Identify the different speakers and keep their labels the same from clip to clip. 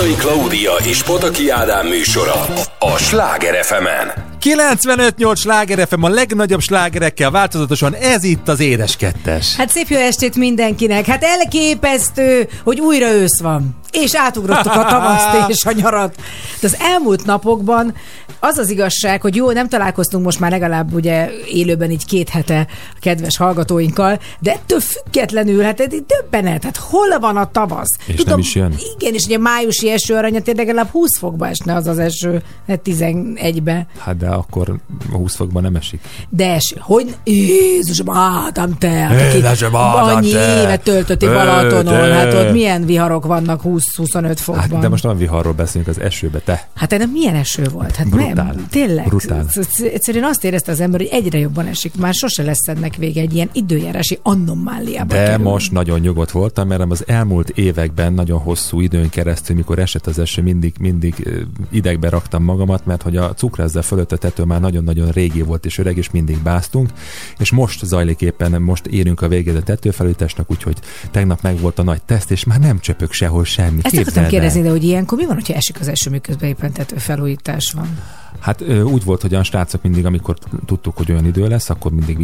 Speaker 1: Liptai Klaudia és Potaki Ádám műsora a Sláger fm -en.
Speaker 2: 95-8 sláger FM a legnagyobb slágerekkel változatosan, ez itt az Édes Kettes.
Speaker 3: Hát szép jó estét mindenkinek. Hát elképesztő, hogy újra ősz van. És átugrottuk a tavaszt és a nyarat. De az elmúlt napokban az az igazság, hogy jó, nem találkoztunk most már legalább ugye élőben így két hete kedves hallgatóinkkal, de ettől függetlenül, hát döbbenet, hát hol van a tavasz?
Speaker 2: És Tudom, nem is jön?
Speaker 3: Igen, és ugye májusi eső aranyat legalább 20 fokba esne az az eső, 11-be.
Speaker 2: Hát de akkor 20 fokban nem esik.
Speaker 3: De es, hogy Jézus, Ádám te,
Speaker 2: Édesem,
Speaker 3: Ádám, annyi
Speaker 2: te.
Speaker 3: évet töltötti
Speaker 2: Ö,
Speaker 3: Balatonon, hát ott milyen viharok vannak 20-25 fokban.
Speaker 2: Hát, de most nem viharról beszélünk, az esőbe, te.
Speaker 3: Hát ennek milyen eső volt? Hát
Speaker 2: Brutál.
Speaker 3: Nem, tényleg.
Speaker 2: Brutál.
Speaker 3: Sz- sz- Egyszerűen azt érezte az ember, hogy egyre jobban esik. Már sose lesz ennek vége egy ilyen időjárási anomáliába
Speaker 2: De
Speaker 3: kerül.
Speaker 2: most nagyon nyugodt voltam, mert az elmúlt években nagyon hosszú időn keresztül, mikor esett az eső, mindig, mindig idegbe raktam magamat, mert hogy a cukrászda fölött a tető már nagyon-nagyon régi volt és öreg, és mindig báztunk, és most zajlik éppen, most érünk a végére a tetőfelújításnak, úgyhogy tegnap meg volt a nagy teszt, és már nem csöpök sehol semmi.
Speaker 3: Ezt akartam kérdezni, de hogy ilyenkor mi van, hogyha esik az eső, miközben éppen tető felújítás van?
Speaker 2: Hát úgy volt, hogy a srácok mindig, amikor tudtuk, hogy olyan idő lesz, akkor mindig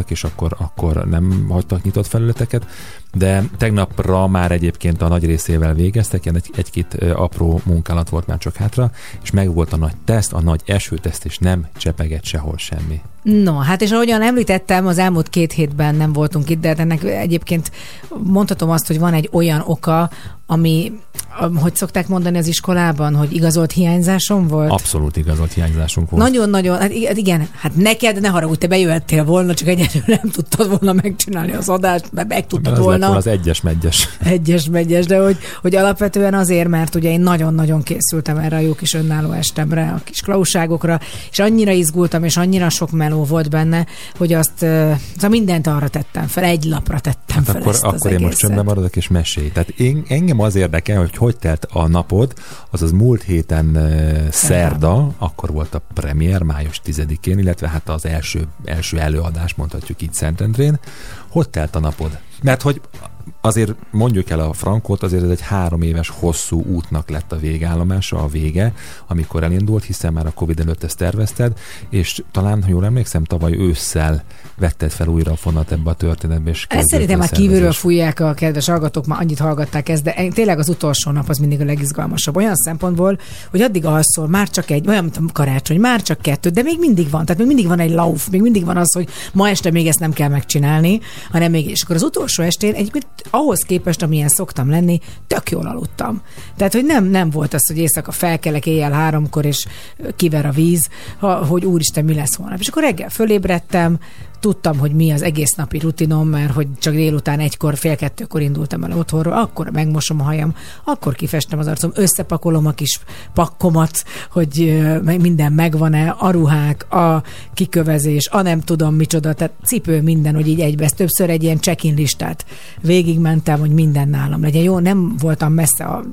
Speaker 2: visszatakartak, és akkor, akkor nem hagytak nyitott felületeket, de tegnapra már egyébként a nagy részével végeztek, ilyen egy, egy-két apró munkálat volt már csak hátra, és meg volt a nagy teszt, a nagy esőteszt, és nem csepegett sehol semmi.
Speaker 3: No, hát és ahogyan említettem, az elmúlt két hétben nem voltunk itt, de hát ennek egyébként mondhatom azt, hogy van egy olyan oka, ami, am- hogy szokták mondani az iskolában, hogy igazolt hiányzásom volt?
Speaker 2: Abszolút igazolt hiányzásunk volt.
Speaker 3: Nagyon-nagyon, hát igen, hát neked ne haragudj, te bejöhettél volna, csak egyedül nem tudtad volna megcsinálni az adást, mert meg tudtad
Speaker 2: az lett
Speaker 3: volna.
Speaker 2: volna az egyes megyes.
Speaker 3: Egyes megyes, de hogy, hogy alapvetően azért, mert ugye én nagyon-nagyon készültem erre a jó kis önálló estemre, a kis klauságokra, és annyira izgultam, és annyira sok meló volt benne, hogy azt, ö, szóval mindent arra tettem fel, egy lapra tettem
Speaker 2: Hát
Speaker 3: fel
Speaker 2: akkor,
Speaker 3: ezt az
Speaker 2: akkor én most
Speaker 3: egészet.
Speaker 2: csöndben maradok és mesélj. Tehát én, engem az érdekel, hogy hogy telt a napod, azaz múlt héten szerda, akkor volt a premier, május 10-én, illetve hát az első, első előadás, mondhatjuk így Szentendrén. Hogy telt a napod? Mert hogy azért mondjuk el a frankot, azért ez egy három éves hosszú útnak lett a végállomása, a vége, amikor elindult, hiszen már a Covid előtt ezt tervezted, és talán, ha jól emlékszem, tavaly ősszel vetted fel újra a fonat ebbe a történetbe, és
Speaker 3: Ezt szerintem már kívülről fújják a kedves hallgatók, már annyit hallgatták ezt, de tényleg az utolsó nap az mindig a legizgalmasabb. Olyan szempontból, hogy addig alszol, már csak egy, olyan, mint a karácsony, már csak kettő, de még mindig van. Tehát még mindig van egy lauf, még mindig van az, hogy ma este még ezt nem kell megcsinálni, hanem még és akkor az utolsó estén egyébként ahhoz képest, amilyen szoktam lenni, tök jól aludtam. Tehát, hogy nem, nem volt az, hogy éjszaka felkelek éjjel háromkor, és kiver a víz, ha, hogy úristen, mi lesz holnap. És akkor reggel fölébredtem, tudtam, hogy mi az egész napi rutinom, mert hogy csak délután egykor, fél kettőkor indultam el otthonról, akkor megmosom a hajam, akkor kifestem az arcom, összepakolom a kis pakkomat, hogy minden megvan-e, a ruhák, a kikövezés, a nem tudom micsoda, tehát cipő minden, hogy így egybe. Ezt többször egy ilyen check-in listát végigmentem, hogy minden nálam legyen. Jó, nem voltam messze a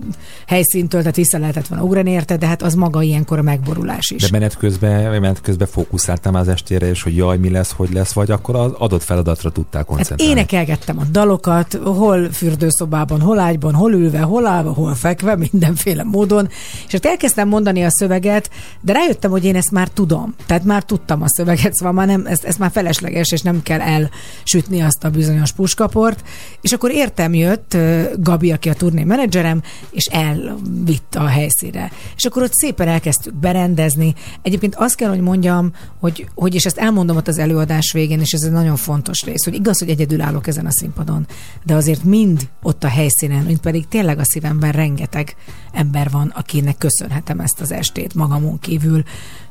Speaker 3: helyszíntől, tehát vissza lehetett volna ugrani érte, de hát az maga ilyenkor a megborulás is.
Speaker 2: De menet közben, menet közben fókuszáltam az estére, és hogy jaj, mi lesz, hogy lesz, vagy akkor az adott feladatra tudtál
Speaker 3: Hát
Speaker 2: koncentrálni.
Speaker 3: énekelgettem a dalokat, hol fürdőszobában, hol ágyban, hol ülve, hol állva, hol fekve, mindenféle módon. És hát elkezdtem mondani a szöveget, de rájöttem, hogy én ezt már tudom. Tehát már tudtam a szöveget, szóval már nem, ez, ez már felesleges, és nem kell elsütni azt a bizonyos puskaport. És akkor értem jött Gabi, aki a turné menedzserem, és elvitt a helyszínre. És akkor ott szépen elkezdtük berendezni. Egyébként azt kell, hogy mondjam, hogy, hogy és ezt elmondom ott az előadás végén, és ez egy nagyon fontos rész, hogy igaz, hogy egyedül állok ezen a színpadon, de azért mind ott a helyszínen, mint pedig tényleg a szívemben rengeteg ember van, akinek köszönhetem ezt az estét magamon kívül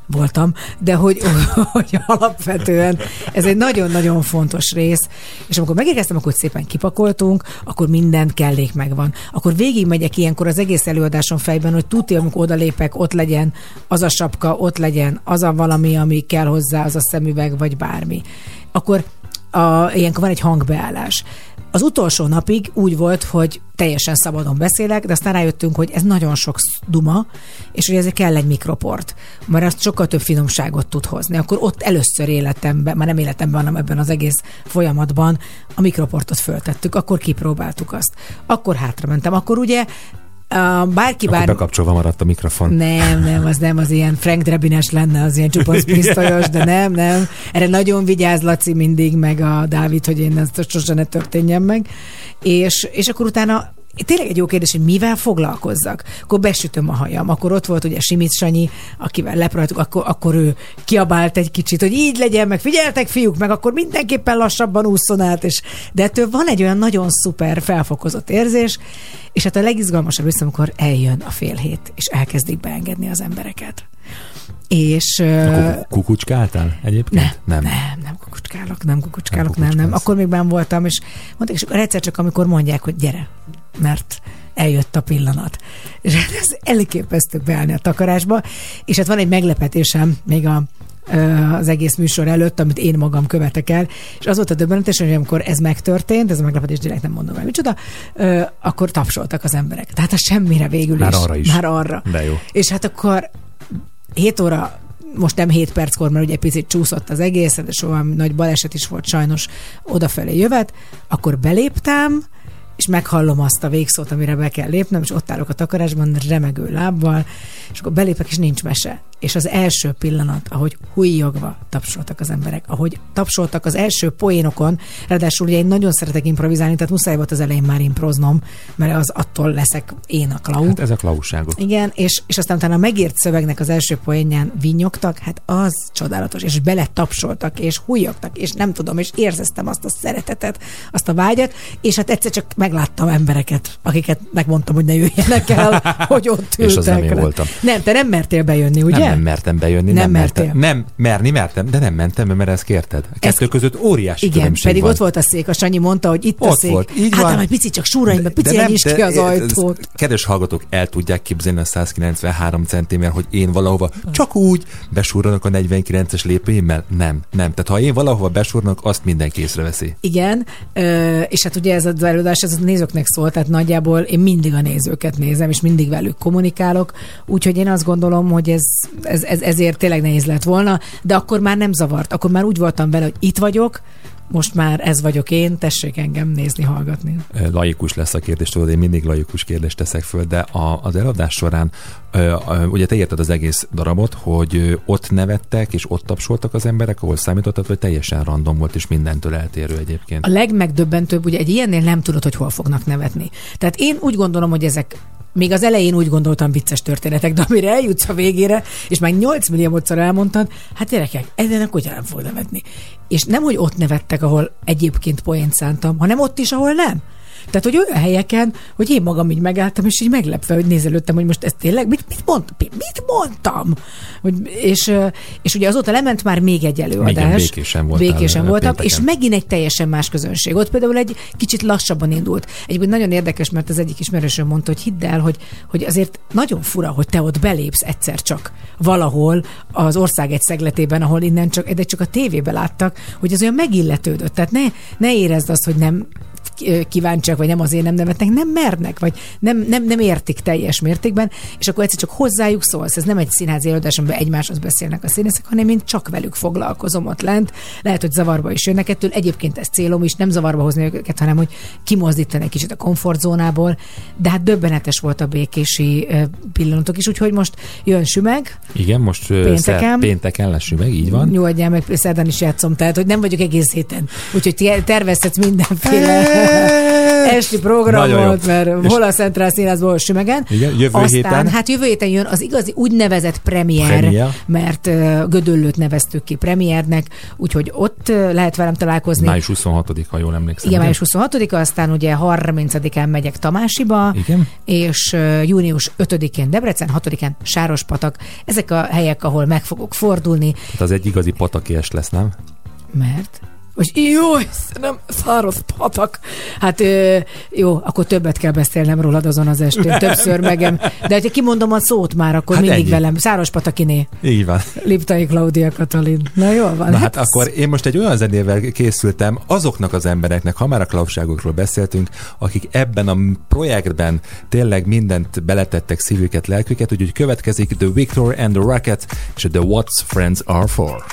Speaker 3: voltam, de hogy, hogy alapvetően ez egy nagyon-nagyon fontos rész, és amikor megérkeztem, akkor szépen kipakoltunk, akkor minden kellék megvan. Akkor végigmegyek ilyenkor az egész előadáson fejben, hogy tudja, amikor odalépek, ott legyen az a sapka, ott legyen az a valami, ami kell hozzá, az a szemüveg, vagy bármi. Akkor a, ilyenkor van egy hangbeállás. Az utolsó napig úgy volt, hogy teljesen szabadon beszélek, de aztán rájöttünk, hogy ez nagyon sok duma, és hogy ezért kell egy mikroport, mert az sokkal több finomságot tud hozni. Akkor ott először életemben, már nem életemben, hanem ebben az egész folyamatban a mikroportot föltettük, akkor kipróbáltuk azt. Akkor hátramentem. Akkor ugye Uh, bárki
Speaker 2: Akkor
Speaker 3: bár...
Speaker 2: bekapcsolva maradt a mikrofon.
Speaker 3: Nem, nem, az nem, az ilyen Frank Drebines lenne, az ilyen csupasz pisztolyos, de nem, nem. Erre nagyon vigyáz Laci mindig, meg a Dávid, hogy én ezt sose ne történjen meg. És, és akkor utána Tényleg egy jó kérdés, hogy mivel foglalkozzak. Akkor besütöm a hajam. Akkor ott volt ugye Simit Sanyi, akivel leprajtuk, akkor, akkor ő kiabált egy kicsit, hogy így legyen, meg figyeltek fiúk, meg akkor mindenképpen lassabban úszon át. És, de ettől van egy olyan nagyon szuper felfokozott érzés, és hát a legizgalmasabb össze, amikor eljön a fél hét, és elkezdik beengedni az embereket. És...
Speaker 2: Ku- Kukucskáltál egyébként?
Speaker 3: Nem, nem, nem, nem kukucskálok, nem kukucskálok, nem, nem, nem. Akkor még ben voltam, és mondták, és akkor egyszer csak, amikor mondják, hogy gyere, mert eljött a pillanat. És hát ez elképesztő beállni a takarásba, és hát van egy meglepetésem még a az egész műsor előtt, amit én magam követek el, és az volt a döbbenetes, hogy amikor ez megtörtént, ez a meglepetés direkt nem mondom el, micsoda, akkor tapsoltak az emberek. Tehát a semmire végül
Speaker 2: Már
Speaker 3: is.
Speaker 2: arra is.
Speaker 3: Már arra.
Speaker 2: De jó.
Speaker 3: És hát akkor 7 óra most nem 7 perckor, mert ugye picit csúszott az egész, de soha nagy baleset is volt sajnos odafelé jövet, akkor beléptem, és meghallom azt a végszót, amire be kell lépnem, és ott állok a takarásban remegő lábbal, és akkor belépek, és nincs mese. És az első pillanat, ahogy hújjogva tapsoltak az emberek, ahogy tapsoltak az első poénokon, ráadásul ugye én nagyon szeretek improvizálni, tehát muszáj volt az elején már improznom, mert az attól leszek én a klau.
Speaker 2: Hát ez a klauságok.
Speaker 3: Igen, és, és aztán utána a megírt szövegnek az első poénján vinyogtak, hát az csodálatos, és bele tapsoltak, és hújogtak, és nem tudom, és érzeztem azt a szeretetet, azt a vágyat, és hát egyszer csak megláttam embereket, akiket megmondtam, hogy ne jöjjenek el, hogy ott ültek.
Speaker 2: És az nem én voltam.
Speaker 3: Nem, te nem mertél bejönni, ugye?
Speaker 2: Nem, nem mertem bejönni.
Speaker 3: Nem
Speaker 2: mertem.
Speaker 3: mertél.
Speaker 2: Nem, merni mertem, de nem mentem, mert ezt kérted. A kettő
Speaker 3: Ez-
Speaker 2: között óriási
Speaker 3: Igen,
Speaker 2: különbség
Speaker 3: pedig
Speaker 2: van.
Speaker 3: ott volt a szék, a Sanyi mondta, hogy itt a
Speaker 2: Ott
Speaker 3: szék.
Speaker 2: volt, így
Speaker 3: hát
Speaker 2: van.
Speaker 3: nem, egy picit csak súraim, be,
Speaker 2: De
Speaker 3: pici
Speaker 2: nem,
Speaker 3: nyisd ki az
Speaker 2: ez-
Speaker 3: ajtót.
Speaker 2: Kedves hallgatók, el tudják képzelni a 193 cm, hogy én valahova csak úgy besúrranak a 49-es lépőimmel? Nem, nem. Tehát ha én valahova besúrnak, azt mindenki észreveszi.
Speaker 3: Igen, és hát ugye ez az előadás, ez a nézőknek szól, tehát nagyjából én mindig a nézőket nézem, és mindig velük kommunikálok, úgyhogy én azt gondolom, hogy ez, ez, ez ezért tényleg nehéz lett volna, de akkor már nem zavart, akkor már úgy voltam vele, hogy itt vagyok, most már ez vagyok én, tessék engem nézni, hallgatni.
Speaker 2: Laikus lesz a kérdés, tudod, én mindig laikus kérdést teszek föl, de a, az eladás során ugye te érted az egész darabot, hogy ott nevettek és ott tapsoltak az emberek, ahol számítottad, hogy teljesen random volt és mindentől eltérő egyébként.
Speaker 3: A legmegdöbbentőbb, ugye egy ilyennél nem tudod, hogy hol fognak nevetni. Tehát én úgy gondolom, hogy ezek még az elején úgy gondoltam vicces történetek, de amire eljutsz a végére, és már 8 milliómodszor elmondtad, hát gyerekek, ezen a kutya nem fog nevetni. És nem, hogy ott nevettek, ahol egyébként poént szántam, hanem ott is, ahol nem. Tehát, hogy olyan helyeken, hogy én magam így megálltam, és így meglepve, hogy nézelődtem, hogy most ez tényleg, mit, mit, mond, mit mondtam? Hogy, és, és ugye azóta lement már még egy előadás.
Speaker 2: Igen, békésen voltál,
Speaker 3: Békésen voltam,
Speaker 2: pénteken.
Speaker 3: és megint egy teljesen más közönség. Ott például egy kicsit lassabban indult. Egyébként nagyon érdekes, mert az egyik ismerősöm mondta, hogy hidd el, hogy, hogy azért nagyon fura, hogy te ott belépsz egyszer csak valahol az ország egy szegletében, ahol innen csak, de csak a tévébe láttak, hogy ez olyan megilletődött. Tehát ne, ne érezd azt, hogy nem kíváncsiak, vagy nem azért nem nevetnek, nem mernek, vagy nem, nem, nem értik teljes mértékben, és akkor egyszer csak hozzájuk szólsz. Ez nem egy színházi előadás, amiben egymáshoz beszélnek a színészek, hanem én csak velük foglalkozom ott lent. Lehet, hogy zavarba is jönnek ettől. Egyébként ez célom is, nem zavarba hozni őket, hanem hogy kimozdítani egy kicsit a komfortzónából. De hát döbbenetes volt a békési pillanatok is, úgyhogy most jön sümeg,
Speaker 2: Igen, most
Speaker 3: Pénteken.
Speaker 2: szer- pénteken lesz meg, így van.
Speaker 3: nyugodjál meg, szerdán is játszom, tehát hogy nem vagyok egész héten. Úgyhogy tervezhetsz mindenféle esti programot,
Speaker 2: Nagyon jó.
Speaker 3: mert
Speaker 2: És-
Speaker 3: hol a Centrál Színházból, Sümegen.
Speaker 2: Igen, jövő
Speaker 3: Aztán,
Speaker 2: héten?
Speaker 3: hát jövő héten jön az igazi úgynevezett premier,
Speaker 2: Premier.
Speaker 3: mert uh, Gödöllőt neveztük ki premiernek, úgyhogy ott uh, lehet velem találkozni.
Speaker 2: Május 26 ha jól emlékszem.
Speaker 3: Igen, május 26-a, aztán ugye 30-án megyek Tamásiba,
Speaker 2: Igen.
Speaker 3: és uh, június 5-én Debrecen, 6-án Sárospatak. Ezek a helyek, ahol meg fogok fordulni,
Speaker 2: Tehát az egy igazi patakiest lesz, nem?
Speaker 3: mert hogy jó, nem száraz patak. Hát jó, akkor többet kell beszélnem rólad azon az estén, többször megem. De ha kimondom a szót már, akkor
Speaker 2: Hát
Speaker 3: hát mindig
Speaker 2: ennyi.
Speaker 3: velem. Száros patakiné,
Speaker 2: Így van.
Speaker 3: Liptai Klaudia Katalin. Na jól van.
Speaker 2: Na hát akkor én most egy olyan zenével készültem azoknak az embereknek, ha már a klauságokról beszéltünk, akik ebben a projektben tényleg mindent beletettek szívüket, lelküket, úgyhogy következik The Victor and the Rocket és a The What's Friends Are For.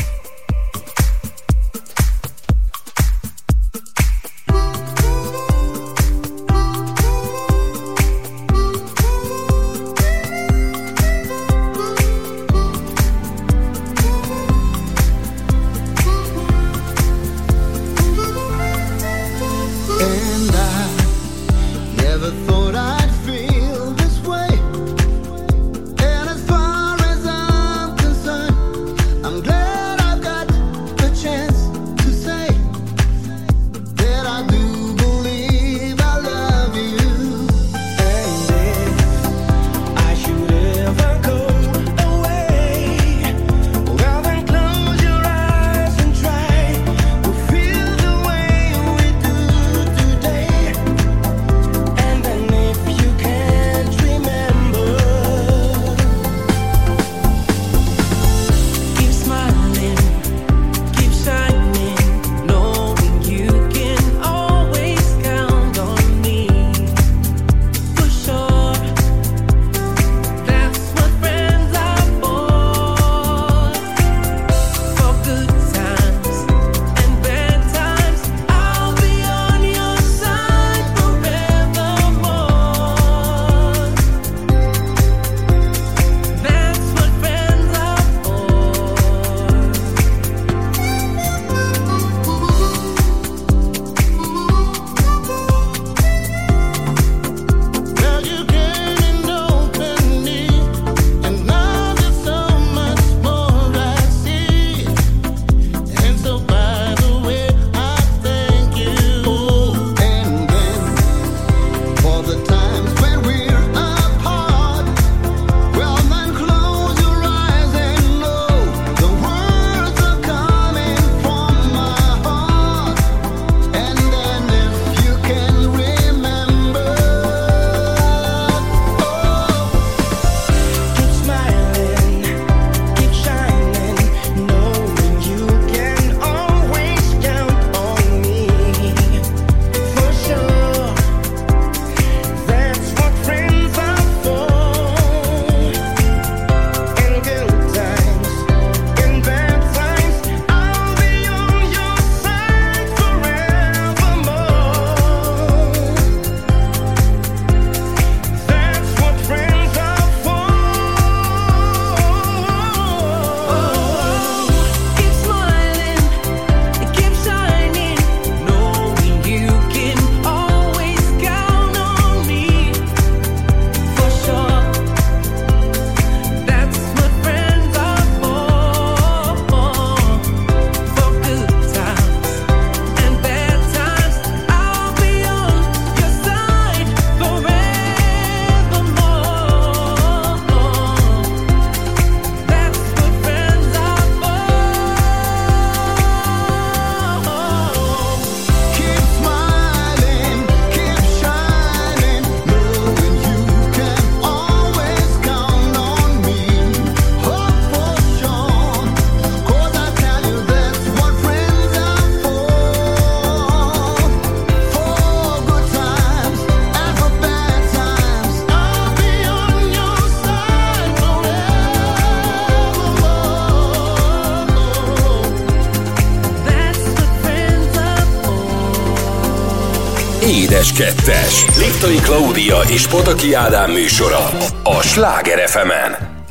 Speaker 1: Édes Kettes. Liptai Klaudia és Pataki Ádám műsora a Sláger fm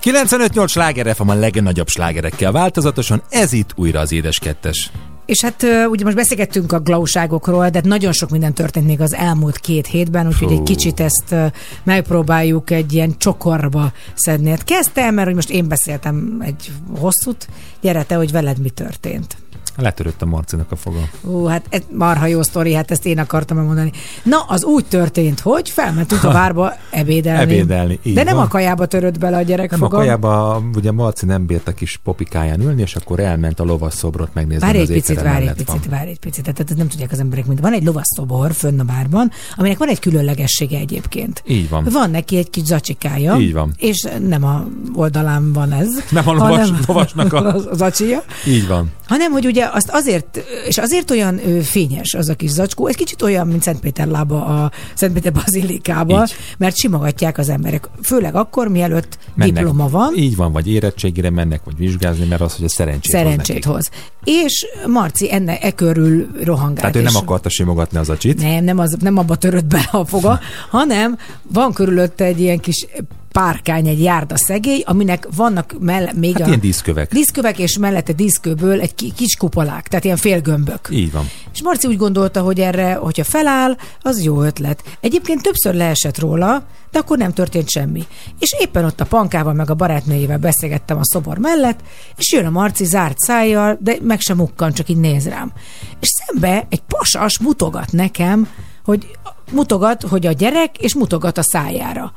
Speaker 2: 95-8 sláger FM a legnagyobb slágerekkel változatosan, ez itt újra az Édes Kettes.
Speaker 3: És hát ugye most beszélgettünk a glauságokról, de nagyon sok minden történt még az elmúlt két hétben, úgyhogy egy kicsit ezt megpróbáljuk egy ilyen csokorba szedni. Hát kezdtem, mert hogy most én beszéltem egy hosszút, gyere te, hogy veled mi történt.
Speaker 2: Letörött a Marcinak a foga.
Speaker 3: Ó, hát ez marha jó sztori, hát ezt én akartam mondani. Na, az úgy történt, hogy felmentünk a várba ebédelni.
Speaker 2: Ebédelni, így
Speaker 3: De nem
Speaker 2: van.
Speaker 3: a kajába törött bele a gyerek
Speaker 2: Nem
Speaker 3: foga.
Speaker 2: a kajába, ugye Marci nem bírt a kis popikáján ülni, és akkor elment a lovas szobrot megnézni.
Speaker 3: Várj egy picit, várj egy picit, várj egy picit. Tehát nem tudják az emberek, mint van egy lovasszobor fönn a bárban, aminek van egy különlegessége egyébként.
Speaker 2: Így van.
Speaker 3: Van neki egy kis zacsikája.
Speaker 2: Így van.
Speaker 3: És nem a oldalán van ez.
Speaker 2: Nem a lovas-
Speaker 3: hanem
Speaker 2: lovasnak a-
Speaker 3: az acsia.
Speaker 2: Így van.
Speaker 3: Hanem, hogy ugye azt azért, és azért olyan fényes az a kis zacskó, ez kicsit olyan, mint Szentpéter lába a Szentpéter bazilikába,
Speaker 2: Így.
Speaker 3: mert simogatják az emberek. Főleg akkor, mielőtt
Speaker 2: Mennek,
Speaker 3: diploma van.
Speaker 2: Így van, vagy érettségire mennek, vagy vizsgázni, mert az, hogy a szerencsét,
Speaker 3: szerencsét
Speaker 2: hoz.
Speaker 3: hoz. És Marci enne e körül rohangált.
Speaker 2: Tehát ő nem akarta simogatni az acsit.
Speaker 3: nem, nem, az, nem abba törött be a foga, hanem van körülötte egy ilyen kis párkány, egy járda szegély, aminek vannak mell- még
Speaker 2: Hát
Speaker 3: a
Speaker 2: ilyen díszkövek.
Speaker 3: díszkövek, és mellette díszkőből egy ki- kis kupolák, tehát ilyen félgömbök.
Speaker 2: Így van.
Speaker 3: És Marci úgy gondolta, hogy erre, hogyha feláll, az jó ötlet. Egyébként többször leesett róla, de akkor nem történt semmi. És éppen ott a pankával meg a barátnőjével beszélgettem a szobor mellett, és jön a Marci zárt szájjal, de meg sem mukkan, csak így néz rám. És szembe egy pasas mutogat nekem, hogy mutogat, hogy a gyerek, és mutogat a szájára.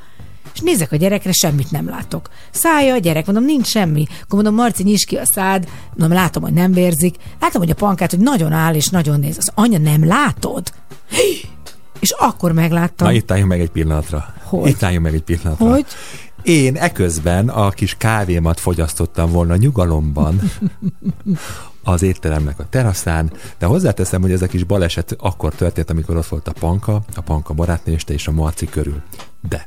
Speaker 3: És nézek a gyerekre, semmit nem látok. Szája a gyerek, mondom, nincs semmi. Akkor mondom, Marci, nyisd ki a szád, mondom, látom, hogy nem vérzik. Látom, hogy a pankát, hogy nagyon áll és nagyon néz. Az anya, nem látod? És akkor megláttam,
Speaker 2: Na itt álljunk meg egy pillanatra.
Speaker 3: Hogy?
Speaker 2: Itt álljunk meg egy pillanatra.
Speaker 3: hogy
Speaker 2: Én eközben a kis kávémat fogyasztottam volna nyugalomban az étteremnek a teraszán, de hozzáteszem, hogy ez a kis baleset akkor történt, amikor ott volt a panka, a panka barátnőste és a Marci körül. De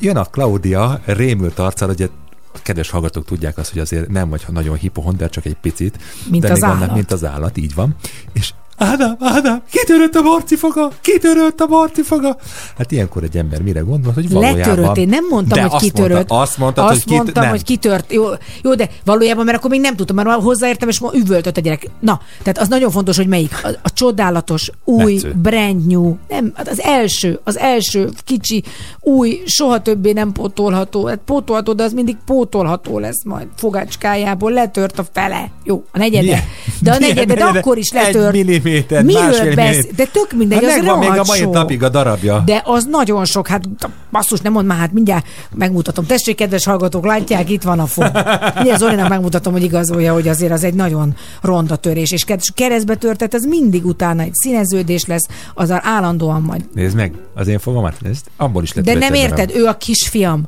Speaker 2: jön a Claudia rémült arccal, ugye a kedves hallgatók tudják azt, hogy azért nem vagy nagyon hipohonder, csak egy picit.
Speaker 3: Mint
Speaker 2: de
Speaker 3: az
Speaker 2: még
Speaker 3: állat.
Speaker 2: mint az állat, így van. És Ádám, Ádám, kitörött a Marci foga, kitörött a Marci foga. Hát ilyenkor egy ember mire gondol, hogy valójában...
Speaker 3: letörött. Én nem mondtam,
Speaker 2: De
Speaker 3: hogy
Speaker 2: azt
Speaker 3: kitörött.
Speaker 2: Mondta, azt mondtad,
Speaker 3: azt
Speaker 2: hogy kit...
Speaker 3: mondtam,
Speaker 2: nem.
Speaker 3: hogy kitört. Jó, jó, de valójában, mert akkor még nem tudtam, mert már hozzáértem, és ma üvöltött a gyerek. Na, tehát az nagyon fontos, hogy melyik. A, a csodálatos, új,
Speaker 2: Metsző.
Speaker 3: brand new, nem, hát az első, az első kicsi, új, soha többé nem pótolható. Hát pótolható, de az mindig pótolható lesz majd fogácskájából. Letört a fele. Jó, a negyede.
Speaker 2: Milyen-
Speaker 3: De a
Speaker 2: milyen
Speaker 3: negyede, de
Speaker 2: negyede?
Speaker 3: akkor is
Speaker 2: Egy
Speaker 3: letört.
Speaker 2: Milliméter,
Speaker 3: Miről
Speaker 2: másfél
Speaker 3: besz...
Speaker 2: milliméter.
Speaker 3: De tök mindegy,
Speaker 2: Hát
Speaker 3: az
Speaker 2: megvan még a mai
Speaker 3: sok.
Speaker 2: napig a darabja.
Speaker 3: De az nagyon sok, hát basszus, nem mond már, hát mindjárt megmutatom. Tessék, kedves hallgatók, látják, itt van a fog. Mindjárt Zolinak megmutatom, hogy igazolja, hogy azért az egy nagyon ronda törés, és keresztbe törtet, ez mindig utána egy színeződés lesz, az állandóan majd.
Speaker 2: Nézd meg, az én fogamat, nézd, abból is lett
Speaker 3: De nem érted,
Speaker 2: darab.
Speaker 3: ő a kisfiam.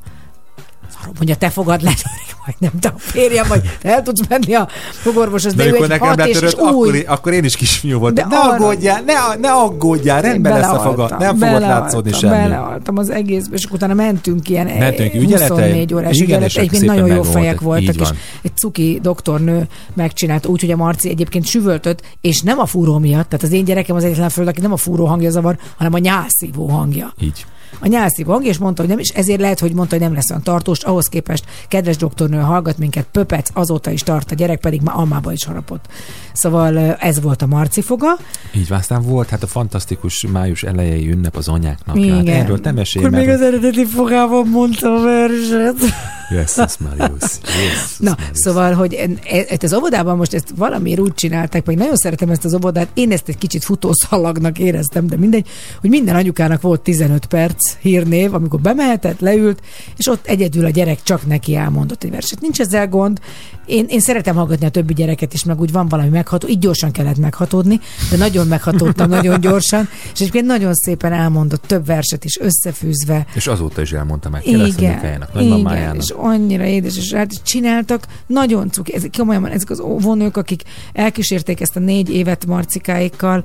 Speaker 3: Arról mondja, te fogad le, majd nem a férjem, vagy te el tudsz menni a fogorvoshoz, de,
Speaker 2: amikor nekem letörött, akkor,
Speaker 3: új.
Speaker 2: én- akkor én is kisfiú voltam.
Speaker 3: De
Speaker 2: Ne
Speaker 3: arra-
Speaker 2: aggódjál, ne, ne aggódjál, rendben lesz a foga.
Speaker 3: Belealtam,
Speaker 2: Nem fogod látszódni semmi.
Speaker 3: Belealtam az egészbe, és utána mentünk ilyen
Speaker 2: Mentünk
Speaker 3: eh,
Speaker 2: ügyeletre,
Speaker 3: 24 órás ügyelet. Egyébként nagyon jó fejek voltak, és egy cuki doktornő megcsinált úgy, hogy a Marci egyébként süvöltött, és nem a fúró miatt, tehát az én gyerekem az egyetlen föld, aki nem a fúró hangja zavar, hanem a nyálszívó hangja.
Speaker 2: Így.
Speaker 3: A nyálszívó hangja, és mondta, hogy nem, és ezért lehet, hogy mondta, hogy nem lesz olyan tartós, ahhoz képest kedves doktornő hallgat minket, pöpec, azóta is tart a gyerek, pedig már almába is harapott. Szóval ez volt a Marci foga.
Speaker 2: Így van, aztán volt hát a fantasztikus május elejei ünnep az anyák napja. Hát
Speaker 3: Igen.
Speaker 2: erről te mesélj,
Speaker 3: Akkor még az eredeti fogában mondta a verset.
Speaker 2: Jesus Marius. Jesus
Speaker 3: Na,
Speaker 2: Marius.
Speaker 3: szóval, hogy e- ezt az óvodában most ezt valamiért úgy csinálták, meg nagyon szeretem ezt az óvodát, én ezt egy kicsit futószalagnak éreztem, de mindegy, hogy minden anyukának volt 15 perc hírnév, amikor bemehetett, leült, és ott egyedül a gyerek csak neki elmondott egy verset. Nincs ezzel gond. Én, én szeretem hallgatni a többi gyereket is, meg úgy van valami megható, így gyorsan kellett meghatódni, de nagyon meghatódtam nagyon gyorsan, és egyébként nagyon szépen elmondott több verset is összefűzve,
Speaker 2: És azóta is elmondta meg.
Speaker 3: Igen, igen,
Speaker 2: nagymamájának.
Speaker 3: és annyira édes, és hát csináltak nagyon cuki. Ezek komolyan, ezek az óvónők, akik elkísérték ezt a négy évet marcikáikkal,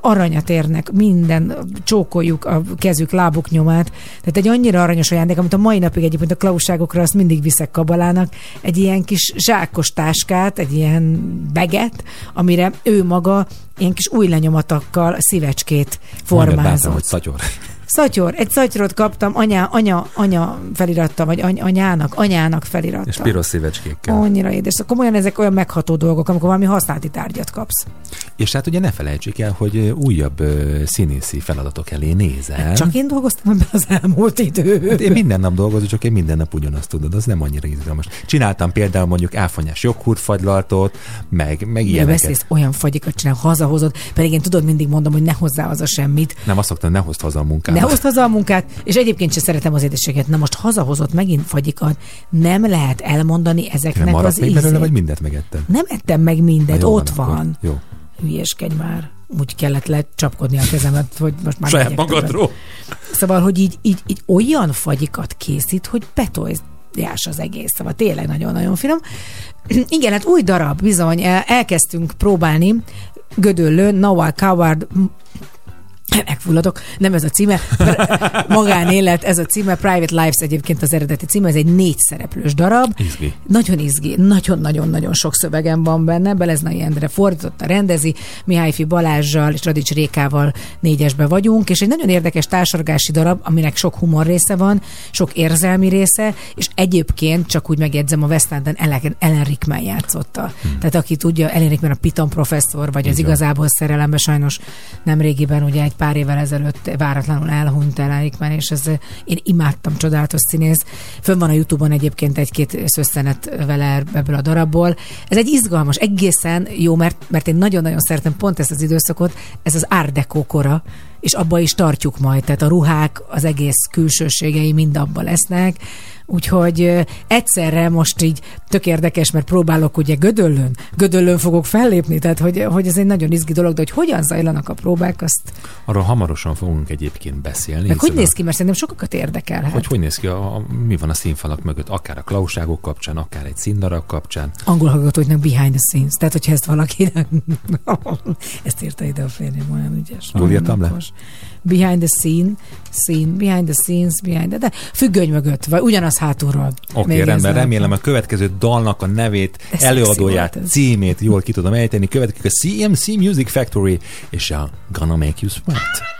Speaker 3: aranyat érnek, minden, csókoljuk a kezük, lábuk nyomát. Tehát egy annyira aranyos ajándék, amit a mai napig egyébként a klauságokra azt mindig viszek kabalának, egy ilyen kis zsákos táskát, egy ilyen beget, amire ő maga ilyen kis új lenyomatokkal szívecskét formázott. Bántam,
Speaker 2: hogy szatyor.
Speaker 3: Szatyor, egy szatyrot kaptam, anya, anya, anya feliratta, vagy any, anyának, anyának feliratta.
Speaker 2: És piros szívecskékkel.
Speaker 3: Annyira édes. Szóval komolyan ezek olyan megható dolgok, amikor valami használati tárgyat kapsz.
Speaker 2: És hát ugye ne felejtsük el, hogy újabb színészi feladatok elé nézel.
Speaker 3: Csak én dolgoztam ebben az elmúlt időben. Hát
Speaker 2: én minden nap dolgozom, csak én minden nap ugyanazt tudod, az nem annyira izgalmas. Csináltam például mondjuk áfonyás joghurtfagylaltot, meg, meg ilyeneket.
Speaker 3: Beszélsz, olyan fagyikat csinál, hazahozod, pedig én tudod, mindig mondom, hogy ne hozzá haza semmit.
Speaker 2: Nem azt szoktam, ne hozd haza a munkát
Speaker 3: ne hozd haza a munkát, és egyébként sem szeretem az édességet. Na most hazahozott megint fagyikat, nem lehet elmondani ezeknek nem az még belőle,
Speaker 2: vagy mindent megettem?
Speaker 3: Nem ettem meg mindent, ott
Speaker 2: van.
Speaker 3: van.
Speaker 2: Jó.
Speaker 3: Hülyeskedj már. Úgy kellett lecsapkodni a kezemet, hogy most már
Speaker 2: Saját magadról.
Speaker 3: Szóval, hogy így, így, így olyan fagyikat készít, hogy betolsz jás az egész, szóval tényleg nagyon-nagyon finom. Igen, hát új darab, bizony, elkezdtünk próbálni, Gödöllőn, Nawal Coward megfulladok, nem ez a címe, magánélet, ez a címe, Private Lives egyébként az eredeti címe, ez egy négy szereplős darab.
Speaker 2: Izgi.
Speaker 3: Nagyon izgi, nagyon-nagyon-nagyon sok szövegem van benne, Beleznai Endre fordította, rendezi, Mihályfi Balázsjal és Radics Rékával négyesbe vagyunk, és egy nagyon érdekes társadalmi darab, aminek sok humor része van, sok érzelmi része, és egyébként csak úgy megjegyzem, a West Enden Ellen, Rickman játszotta. Hmm. Tehát aki tudja, Ellen Rickman a Piton professzor, vagy Igen. az igazából szerelembe sajnos nem régiben ugye egy pár évvel ezelőtt váratlanul elhunyt el Eichmann, és ez, én imádtam, csodálatos színész. Fönn van a Youtube-on egyébként egy-két szösszenet vele ebből a darabból. Ez egy izgalmas, egészen jó, mert, mert én nagyon-nagyon szeretem pont ezt az időszakot, ez az Deco kora, és abba is tartjuk majd, tehát a ruhák, az egész külsőségei mind abba lesznek, Úgyhogy egyszerre most így tök érdekes, mert próbálok ugye Gödöllön, Gödöllön fogok fellépni, tehát hogy, hogy ez egy nagyon izgi dolog, de hogy hogyan zajlanak a próbák, azt...
Speaker 2: Arról hamarosan fogunk egyébként beszélni.
Speaker 3: Meg hogy néz ki, mert szerintem sokakat érdekel.
Speaker 2: Hogy hogy néz ki, a, a, mi van a színfalak mögött, akár a klauságok kapcsán, akár egy színdarab kapcsán.
Speaker 3: Angol hallgatóknak behind the scenes, tehát hogyha ezt valakinek... ezt írta ide a férjem, olyan ügyes.
Speaker 2: Jól írtam le?
Speaker 3: behind the scene, scene, behind the scenes, behind the, de függöny mögött, vagy ugyanaz hátulról.
Speaker 2: Oké, okay, rendben, remélem a következő dalnak a nevét, de előadóját, címét jól ki tudom ejteni. Következik a CMC Music Factory és a Gonna Make You Sweat.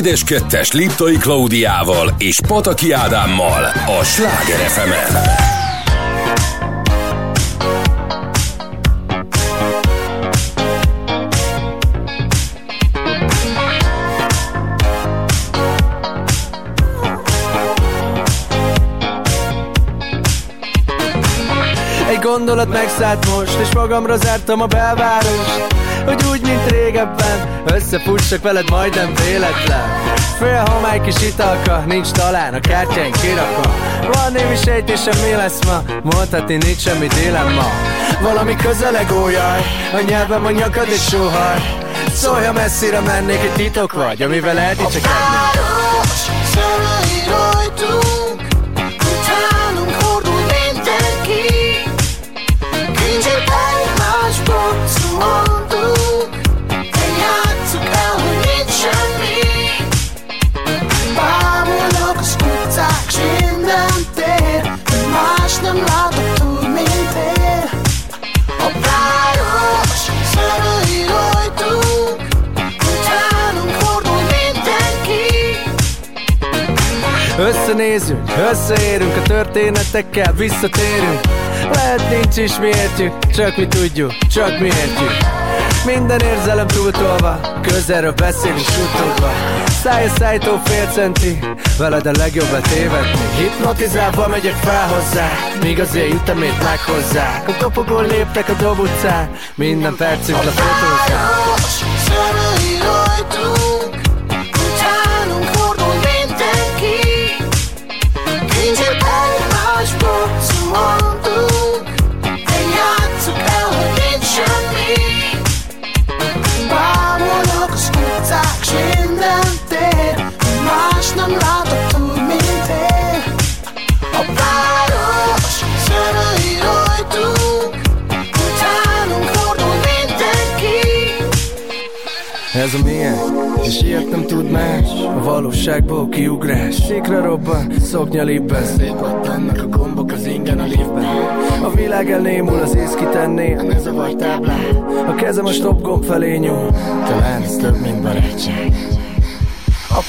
Speaker 4: Édes Kettes Liptai Klaudiával és Pataki Ádámmal a Sláger fm.
Speaker 5: Egy gondolat megszállt most, és magamra zártam a belvárost Hogy úgy, mint régebben, összefussak veled majdnem véletlen. Fél homály kis italka, nincs talán a kártyáink kirakva. Van némi sejtésem, mi lesz ma, mondhatni nincs semmi dilemma. Valami közeleg ójaj, a nyelvem a nyakad és sóhaj. Szólj, ha messzire mennék, egy titok vagy, amivel lehet csak
Speaker 6: A
Speaker 5: Összenézünk, összeérünk a történetekkel, visszatérünk. Lehet nincs is mi csak mi tudjuk, csak mi értjük. Minden érzelem túltolva, közelről beszélünk suttogva. Száj a szájtó fél centi, veled a legjobb tévedni. Hipnotizálva megyek fel hozzá, míg az én ütemét meghozzák A kopogón léptek a dob utcán, minden percünk lefotózzák
Speaker 6: szemei rajtunk
Speaker 5: Ez a milyen, és ilyet nem tud más. A valóságból kiugrás. Székre robban, szoknya lippen Szétpattannak a gombok az ingen a liftben A világ elnémul, az ész kitenné A ne zavar táblát A kezem a stop gomb felé nyúl. Talán ez több, mint barátság.
Speaker 6: A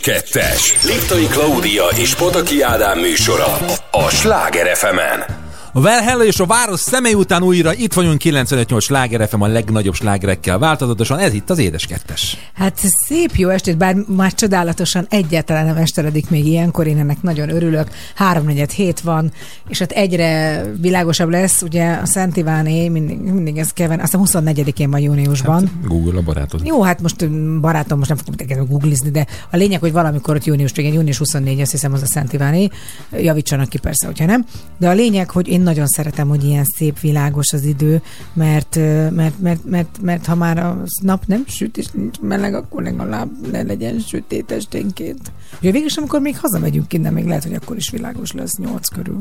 Speaker 4: Édes Kettes Liptai Klaudia és Pataki Ádám műsora a Sláger fm -en.
Speaker 2: Well, hello, és a város szemei után újra itt vagyunk 95-8 sláger FM a legnagyobb slágerekkel változatosan. Ez itt az Édes Kettes.
Speaker 3: Hát szép jó estét, bár már csodálatosan egyáltalán nem esteledik még ilyenkor, én ennek nagyon örülök. Háromnegyed hét van, és hát egyre világosabb lesz, ugye a Szent Iváné, mindig, mindig ez keven, aztán 24-én van júniusban.
Speaker 2: Hát, Google a barátod.
Speaker 3: Jó, hát most mm, barátom, most nem fogom kezdeni googlizni, de a lényeg, hogy valamikor ott június végén, június 24, azt hiszem az a Szent Iváné, javítsanak ki persze, hogyha nem. De a lényeg, hogy én nagyon szeretem, hogy ilyen szép, világos az idő, mert, mert, mert, mert, mert ha már a nap nem süt, és nincs meleg, akkor legalább ne legyen sötét esténként. Ugye végül is, amikor még hazamegyünk innen, még lehet, hogy akkor is világos lesz 8 körül.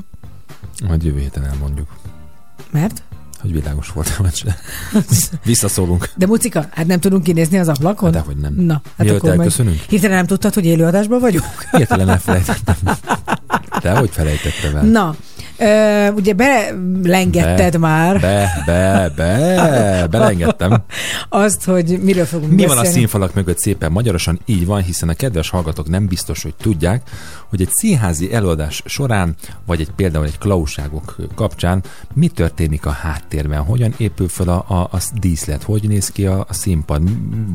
Speaker 2: Majd jövő héten elmondjuk,
Speaker 3: Mert?
Speaker 2: hogy világos volt vagy se. Visszaszólunk.
Speaker 3: De Mucika, hát nem tudunk kinézni az ablakon?
Speaker 2: Hát dehogy nem.
Speaker 3: Na, hát
Speaker 2: Mielőtt
Speaker 3: akkor meg...
Speaker 2: elköszönünk?
Speaker 3: Hirtelen nem tudtad, hogy élőadásban vagyunk?
Speaker 2: Hirtelen elfelejtettem. De hogy felejtettem el?
Speaker 3: Na, ö, ugye belengetted
Speaker 2: Be,
Speaker 3: már
Speaker 2: Be, be, be, belengedtem.
Speaker 3: azt, hogy miről fogunk
Speaker 2: Mi
Speaker 3: beszélni.
Speaker 2: van a színfalak mögött szépen magyarosan? Így van, hiszen a kedves hallgatók nem biztos, hogy tudják, hogy egy színházi előadás során, vagy egy például egy klauságok kapcsán mi történik a háttérben, hogyan épül fel a, a, a díszlet, hogy néz ki a, a színpad.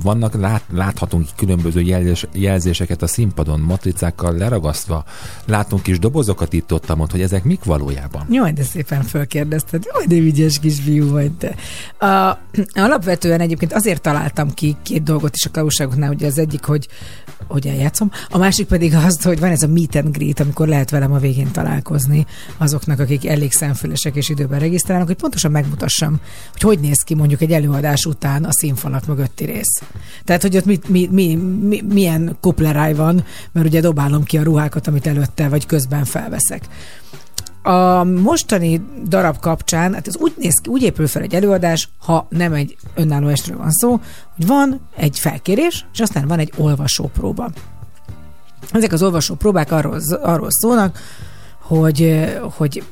Speaker 2: Vannak, lát, láthatunk különböző jelzés, jelzéseket a színpadon, matricákkal leragasztva, látunk is dobozokat itt ott, ott hogy ezek mik valójában.
Speaker 3: Jaj, de szépen fölkérdezted. Jaj, de ügyes kisfiú vagy te. A, alapvetően egyébként azért találtam ki két dolgot is a klauságoknál, ugye az egyik, hogy hogy eljátszom, a másik pedig az, hogy van ez a meet and greet, amikor lehet velem a végén találkozni azoknak, akik elég szemfülesek és időben regisztrálnak, hogy pontosan megmutassam, hogy hogy néz ki mondjuk egy előadás után a színfalak mögötti rész. Tehát, hogy ott mi, mi, mi, mi, milyen kupleráj van, mert ugye dobálom ki a ruhákat, amit előtte vagy közben felveszek. A mostani darab kapcsán, hát ez úgy néz ki, úgy épül fel egy előadás, ha nem egy önálló estről van szó, hogy van egy felkérés, és aztán van egy olvasópróba. Ezek az olvasópróbák arról, arról szólnak, hogy, hogy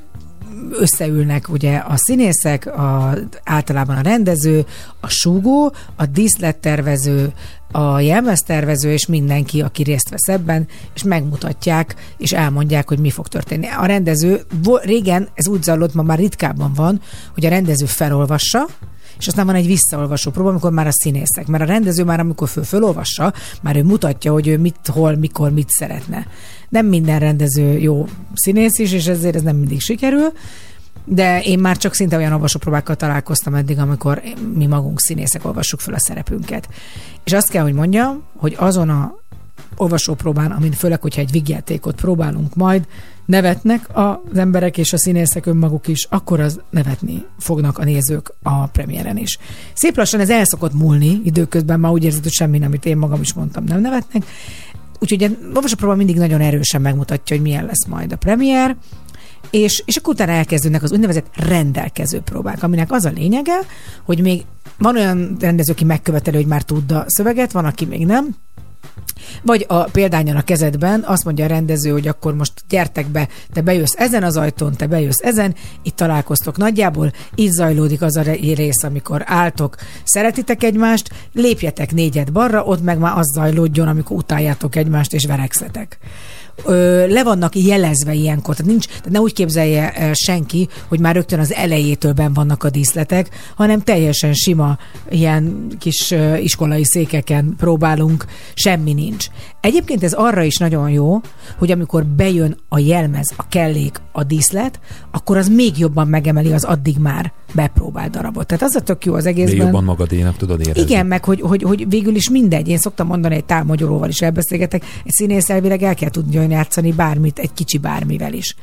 Speaker 3: összeülnek ugye a színészek, a, általában a rendező, a súgó, a díszlettervező, a jelmeztervező és mindenki, aki részt vesz ebben, és megmutatják, és elmondják, hogy mi fog történni. A rendező, régen ez úgy zajlott, ma már ritkábban van, hogy a rendező felolvassa, és aztán van egy visszaolvasó próba, amikor már a színészek. Mert a rendező már, amikor föl, fölolvassa, már ő mutatja, hogy ő mit, hol, mikor, mit szeretne. Nem minden rendező jó színész is, és ezért ez nem mindig sikerül, de én már csak szinte olyan olvasópróbákkal találkoztam eddig, amikor mi magunk színészek olvassuk fel a szerepünket. És azt kell, hogy mondjam, hogy azon a olvasópróbán, amin főleg, hogyha egy vigjátékot próbálunk majd, nevetnek az emberek és a színészek önmaguk is, akkor az nevetni fognak a nézők a premiéren is. Szép lassan ez el szokott múlni, időközben már úgy érzed, hogy semmi, amit én magam is mondtam, nem nevetnek. Úgyhogy a olvasópróba mindig nagyon erősen megmutatja, hogy milyen lesz majd a premier, és, és akkor utána elkezdődnek az úgynevezett rendelkező próbák, aminek az a lényege, hogy még van olyan rendező, aki megköveteli, hogy már tud a szöveget, van, aki még nem, vagy a példányon a kezedben azt mondja a rendező, hogy akkor most gyertek be, te bejössz ezen az ajtón, te bejössz ezen, itt találkoztok nagyjából, így zajlódik az a rész, amikor álltok, szeretitek egymást, lépjetek négyet balra, ott meg már az zajlódjon, amikor utáljátok egymást és verekszetek ö, le vannak jelezve ilyenkor. Tehát, nincs, tehát ne úgy képzelje el senki, hogy már rögtön az elejétől ben vannak a díszletek, hanem teljesen sima ilyen kis ö, iskolai székeken próbálunk, semmi nincs. Egyébként ez arra is nagyon jó, hogy amikor bejön a jelmez, a kellék, a díszlet, akkor az még jobban megemeli az addig már bepróbált darabot. Tehát az a tök jó az egészben.
Speaker 2: Még jobban magadénak tudod érezni.
Speaker 3: Igen, meg hogy, hogy, hogy végül is mindegy. Én szoktam mondani, egy tálmagyolóval is elbeszélgetek, egy színész elvileg el kell tudni játszani bármit, egy kicsi bármivel is.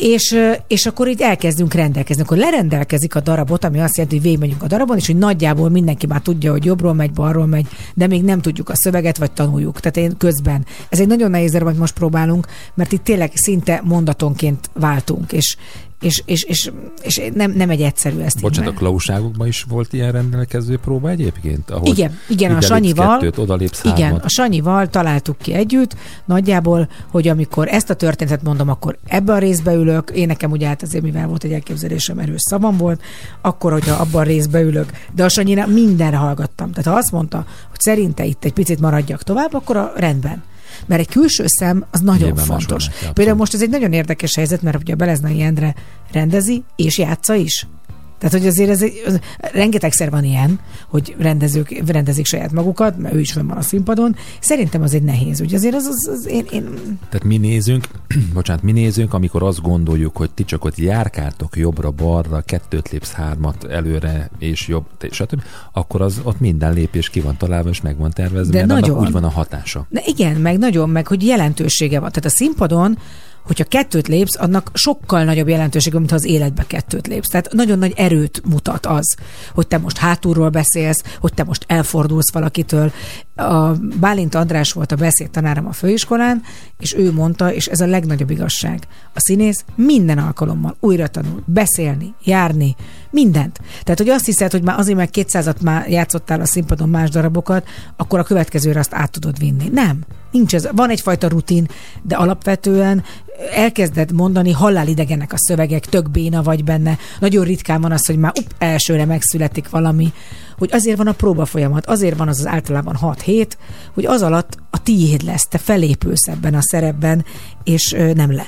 Speaker 3: És, és akkor így elkezdünk rendelkezni. Akkor lerendelkezik a darabot, ami azt jelenti, hogy végigmegyünk a darabon, és hogy nagyjából mindenki már tudja, hogy jobbról megy, balról megy, de még nem tudjuk a szöveget, vagy tanuljuk. Tehát én közben. Ez egy nagyon nehéz darab, amit most próbálunk, mert itt tényleg szinte mondatonként váltunk, és, és, és, és, és nem, nem egy egyszerű ezt így
Speaker 2: Bocsánat, a klauságokban is volt ilyen rendelkező próba egyébként? Ahol
Speaker 3: Igen, igen, a Sanyival,
Speaker 2: Kettőt, odalépsz
Speaker 3: igen,
Speaker 2: hármat.
Speaker 3: a Sanyival találtuk ki együtt, nagyjából, hogy amikor ezt a történetet mondom, akkor ebbe a részbe ülök, én nekem ugye hát azért, mivel volt egy elképzelésem, erős szavam volt, akkor, hogyha abban a részbe ülök, de a Sanyira mindenre hallgattam. Tehát ha azt mondta, hogy szerinte itt egy picit maradjak tovább, akkor a rendben. Mert egy külső szem az nagyon
Speaker 2: Nyilván
Speaker 3: fontos. Például most ez egy nagyon érdekes helyzet, mert ugye a Beleznai Endre rendezi és játsza is. Tehát, hogy azért ez egy, az, rengetegszer van ilyen, hogy rendezők rendezik saját magukat, mert ő is fönn van a színpadon. Szerintem az egy nehéz. Ugye azért az, az, az én, én
Speaker 2: Tehát mi nézünk, bocsánat, mi nézünk, amikor azt gondoljuk, hogy ti csak ott járkáltok jobbra-balra, kettőt lépsz hármat előre és jobb, stb., akkor az ott minden lépés ki van találva és meg van tervezve,
Speaker 3: De
Speaker 2: mert annak
Speaker 3: nagyon.
Speaker 2: úgy van a hatása.
Speaker 3: De igen, meg nagyon, meg hogy jelentősége van. Tehát a színpadon, hogyha kettőt lépsz, annak sokkal nagyobb jelentősége, mint ha az életbe kettőt lépsz. Tehát nagyon nagy erőt mutat az, hogy te most hátulról beszélsz, hogy te most elfordulsz valakitől. A Bálint András volt a beszédtanárom a főiskolán, és ő mondta, és ez a legnagyobb igazság. A színész minden alkalommal újra tanul beszélni, járni, mindent. Tehát, hogy azt hiszed, hogy már azért meg 200-at már játszottál a színpadon más darabokat, akkor a következőre azt át tudod vinni. Nem. Nincs ez. Van egyfajta rutin, de alapvetően elkezded mondani, hallálidegenek a szövegek, tök béna vagy benne. Nagyon ritkán van az, hogy már up, elsőre megszületik valami, hogy azért van a próba folyamat, azért van az az általában 6 hét, hogy az alatt a tiéd lesz, te felépülsz ebben a szerepben, és nem le.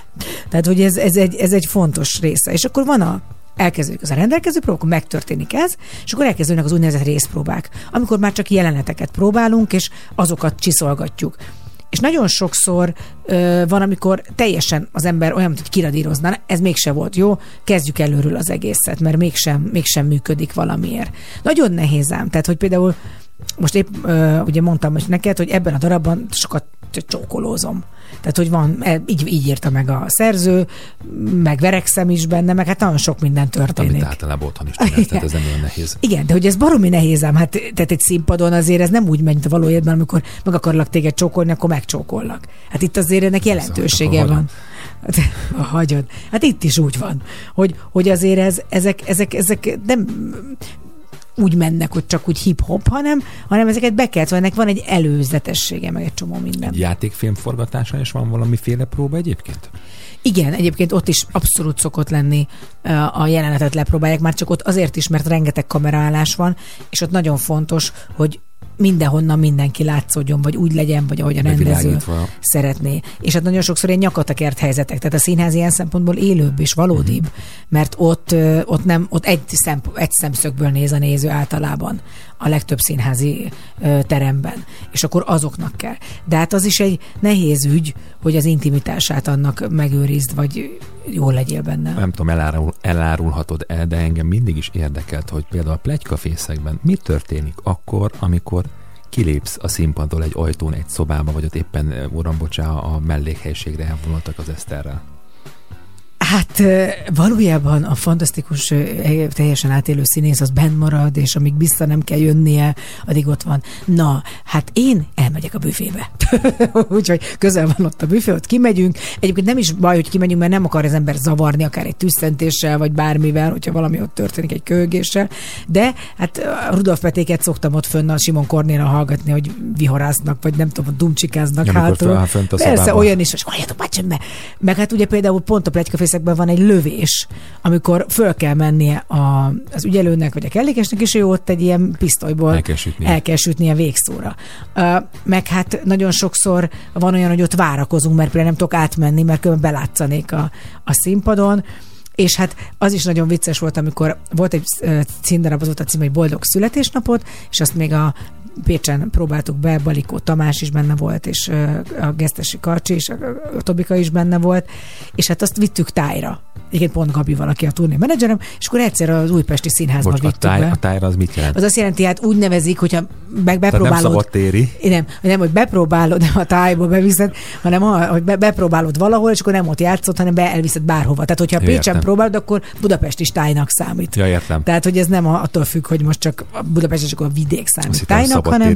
Speaker 3: Tehát, hogy ez, ez, egy, ez egy fontos része. És akkor van a elkezdődik az a rendelkező próba, akkor megtörténik ez, és akkor elkezdődnek az úgynevezett részpróbák, amikor már csak jeleneteket próbálunk, és azokat csiszolgatjuk. És nagyon sokszor ö, van, amikor teljesen az ember olyan, mint hogy kiradírozna, ez mégse volt jó, kezdjük előről az egészet, mert mégsem, mégsem működik valamiért. Nagyon nehéz ám, tehát hogy például most épp ö, ugye mondtam is neked, hogy ebben a darabban sokat cs- csókolózom. Tehát, hogy van, e, így, így írta meg a szerző, meg verekszem is benne, meg hát nagyon sok minden
Speaker 2: Hát, amit
Speaker 3: történik.
Speaker 2: általában otthon is csinálsz, tehát ez nem olyan nehéz.
Speaker 3: Igen, de hogy ez baromi nehéz ám, hát tehát egy színpadon azért ez nem úgy megy, mint a való életben, amikor meg akarlak téged csókolni, akkor megcsókollak. Hát itt azért ennek jelentősége
Speaker 2: akkor
Speaker 3: van. Hát, ha hagyod. Hát itt is úgy van, hogy, hogy azért ez, ezek, ezek, ezek nem úgy mennek, hogy csak úgy hip-hop, hanem, hanem ezeket be kell, ennek van egy előzetessége, meg egy csomó minden.
Speaker 2: Egy játékfilm forgatása is van valamiféle próba egyébként?
Speaker 3: Igen, egyébként ott is abszolút szokott lenni a jelenetet lepróbálják, már csak ott azért is, mert rengeteg kameraállás van, és ott nagyon fontos, hogy mindenhonnan mindenki látszódjon, vagy úgy legyen, vagy ahogy a rendező szeretné. És hát nagyon sokszor ilyen nyakatakert helyzetek, tehát a színház ilyen szempontból élőbb és valódibb,
Speaker 2: Mhm.
Speaker 3: mert ott, ott nem, ott egy, szemp, egy szemszögből néz a néző általában a legtöbb színházi teremben, és akkor azoknak kell. De hát az is egy nehéz ügy, hogy az intimitását annak megőrizd, vagy jól legyél benne.
Speaker 2: Nem tudom, elárul, elárulhatod el, de engem mindig is érdekelt, hogy például a plegykafészekben mi történik akkor, amikor kilépsz a színpadról egy ajtón egy szobába, vagy ott éppen, uram, bocsá, a mellékhelyiségre elvonultak az Eszterrel.
Speaker 3: Hát valójában a fantasztikus, teljesen átélő színész az benn marad, és amíg vissza nem kell jönnie, addig ott van. Na, hát én elmegyek a büfébe. Úgyhogy közel van ott a büfé, ott kimegyünk. Egyébként nem is baj, hogy kimegyünk, mert nem akar az ember zavarni, akár egy tüsszentéssel, vagy bármivel, hogyha valami ott történik egy kölgéssel. De hát Rudolf Petéket szoktam ott fönn a Simon Kornéra hallgatni, hogy viharáznak, vagy nem tudom, dumcsikáznak
Speaker 2: Amikor
Speaker 3: hátul.
Speaker 2: a
Speaker 3: Persze, olyan is, hogy halljatok, csak be. Meg hát ugye például pont a plegykafészekben van egy lövés, amikor föl kell mennie a, az ügyelőnek, vagy a kellékesnek, és ő ott egy ilyen pisztolyból
Speaker 2: El kell sütnie.
Speaker 3: el kell sütnie végszóra. Uh, meg hát nagyon sokszor van olyan, hogy ott várakozunk, mert például nem tudok átmenni, mert különben belátszanék a, a színpadon. És hát az is nagyon vicces volt, amikor volt egy ö, címdarab, az volt a cím, hogy Boldog születésnapot, és azt még a Pécsen próbáltuk be, Balikó Tamás is benne volt, és a Gesztesi Karcsi és a, a Tobika is benne volt, és hát azt vittük tájra. Igen, pont Gabi valaki a turné menedzserem, és akkor egyszer az Újpesti Színházba
Speaker 2: Bocs, a,
Speaker 3: vittük
Speaker 2: táj,
Speaker 3: be.
Speaker 2: a tájra az mit jelent?
Speaker 3: Az azt jelenti, hát úgy nevezik, hogyha meg
Speaker 2: Tehát nem
Speaker 3: bepróbálod.
Speaker 2: szabad téri.
Speaker 3: Nem, nem, hogy bepróbálod, nem a tájba beviszed, hanem a, hogy be, bepróbálod valahol, és akkor nem ott játszott, hanem be elviszed bárhova. Tehát, hogyha
Speaker 2: Jó,
Speaker 3: Pécsen
Speaker 2: értem.
Speaker 3: próbálod, akkor Budapest is tájnak számít.
Speaker 2: Ja, értem.
Speaker 3: Tehát, hogy ez nem a- attól függ, hogy most csak a Budapest és akkor a vidék
Speaker 2: Azt
Speaker 3: számít
Speaker 2: hittem,
Speaker 3: tájnak, hanem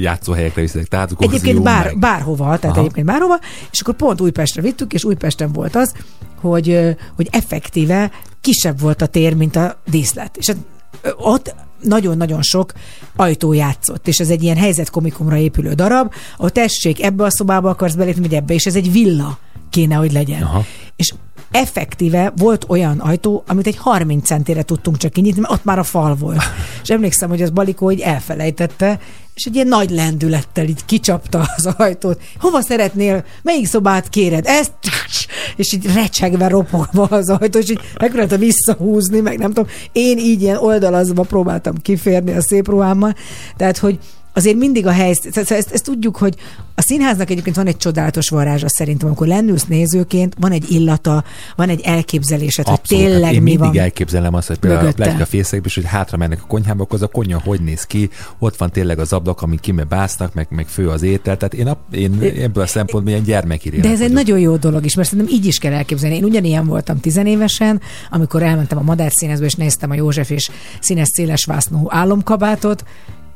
Speaker 2: játszóhelyekre viszik. Tehát
Speaker 3: egyébként bár, bárhova, tehát
Speaker 2: Aha.
Speaker 3: egyébként bárhova, és akkor pont Újpestre vittük, és Újpesten volt az, hogy, hogy effektíve kisebb volt a tér, mint a díszlet. És ott nagyon-nagyon sok ajtó játszott, és ez egy ilyen helyzetkomikumra épülő darab, ahol tessék, ebbe a szobába akarsz belépni, vagy ebbe, és ez egy villa kéne, hogy legyen.
Speaker 2: Aha.
Speaker 3: És effektíve volt olyan ajtó, amit egy 30 centére tudtunk csak kinyitni, mert ott már a fal volt. És emlékszem, hogy az Balikó így elfelejtette, és egy ilyen nagy lendülettel így kicsapta az ajtót. Hova szeretnél? Melyik szobát kéred? Ezt? És így recsegve ropogva az ajtó, és így megpróbálta visszahúzni, meg nem tudom. Én így ilyen oldalazva próbáltam kiférni a szép ruhámmal. Tehát, hogy azért mindig a helyzet, ezt, ezt, ezt tudjuk, hogy a színháznak egyébként van egy csodálatos varázsa szerintem, amikor lennülsz nézőként, van egy illata, van egy elképzelésed,
Speaker 2: Abszolút.
Speaker 3: hogy tényleg
Speaker 2: hát én
Speaker 3: mi
Speaker 2: mindig
Speaker 3: van.
Speaker 2: elképzelem azt, hogy például
Speaker 3: mögötte.
Speaker 2: a fészekbe is, hogy hátra mennek a konyhába, akkor az a konyha hogy néz ki, ott van tényleg az ablak, amin kimebásznak, meg, meg fő az étel. Tehát én, a, én ebből a szempontból ilyen gyermeki
Speaker 3: De ez egy
Speaker 2: vagyok.
Speaker 3: nagyon jó dolog is, mert szerintem így is kell elképzelni. Én ugyanilyen voltam tizenévesen, amikor elmentem a Madár színezbe, és néztem a József és színes széles vásznú álomkabátot,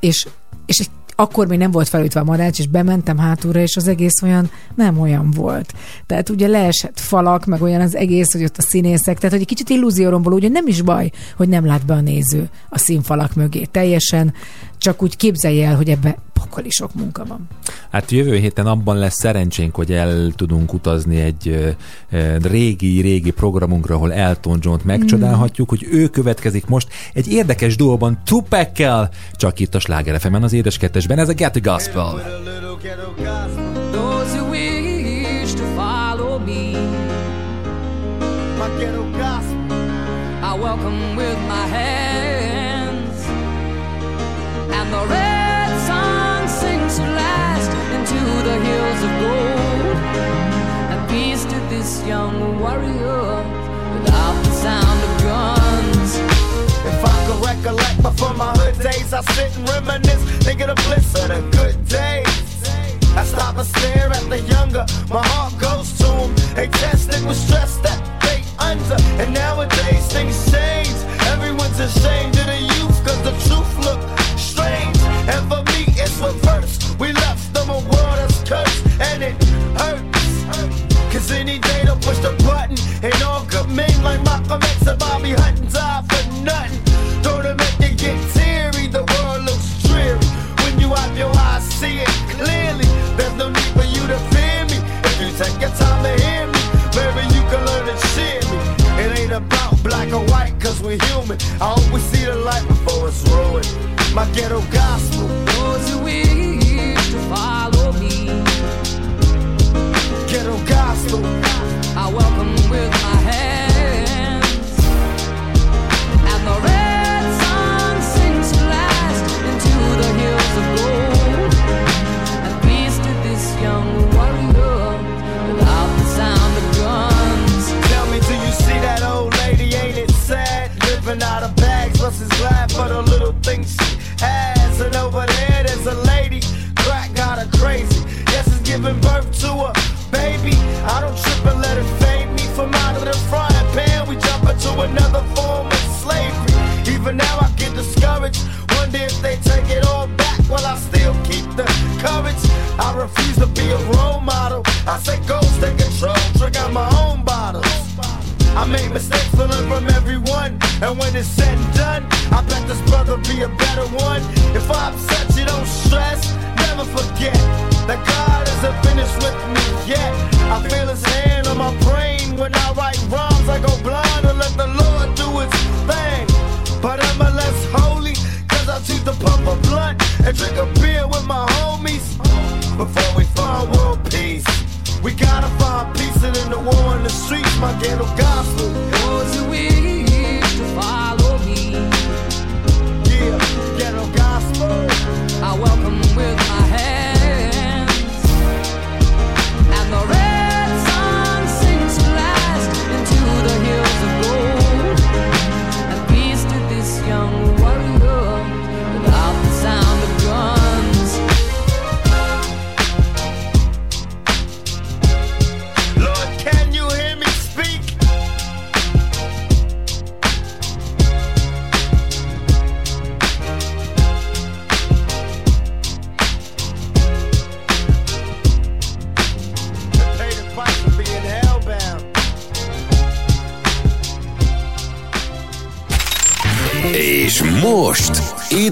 Speaker 3: és, és egy akkor még nem volt felütve a madács, és bementem hátulra, és az egész olyan nem olyan volt. Tehát ugye leesett falak, meg olyan az egész, hogy ott a színészek, tehát hogy egy kicsit illúzióromból, ugye nem is baj, hogy nem lát be a néző a színfalak mögé teljesen, csak úgy képzelje el, hogy ebbe pokoli sok munka van.
Speaker 2: Hát jövő héten abban lesz szerencsénk, hogy el tudunk utazni egy régi-régi programunkra, ahol Elton John-t megcsodálhatjuk, hogy ő következik most egy érdekes duóban Tupekkel, csak itt a Sláger fm az édes kettesben, ez a Get the Gospel.
Speaker 7: Those and peace to this young warrior without the sound of guns.
Speaker 8: If I could recollect my hood days, I sit and reminisce, of bliss of the good days. I stop and stare at the younger, my heart goes with stress that they under, and nowadays things change. Everyone's ashamed of the youth, cause the truth strange. Like Malcolm X and Bobby Hutton die for nothing. Make you get teary? The world looks dreary. When you have your eyes, see it clearly. There's no need for you to fear me. If you take your time to hear me, maybe you can learn to cheer me. It ain't about black or white, cause we're human. I always see the light before it's ruined. My ghetto gospel. Even now, I get discouraged. Wonder if they take it all back while I still keep the courage. I refuse to be a role model. I say ghost, take control, drink out my own bottles. I make mistakes, but learn from everyone. And when it's said and done, I bet this brother be a better one. If I upset you, don't stress, never forget that God isn't finished with me yet. I feel his hand on my brain when I write rhymes. I go blind and let the Lord do his thing. But I'm a less holy, cause I choose to pump a blunt and drink a beer with my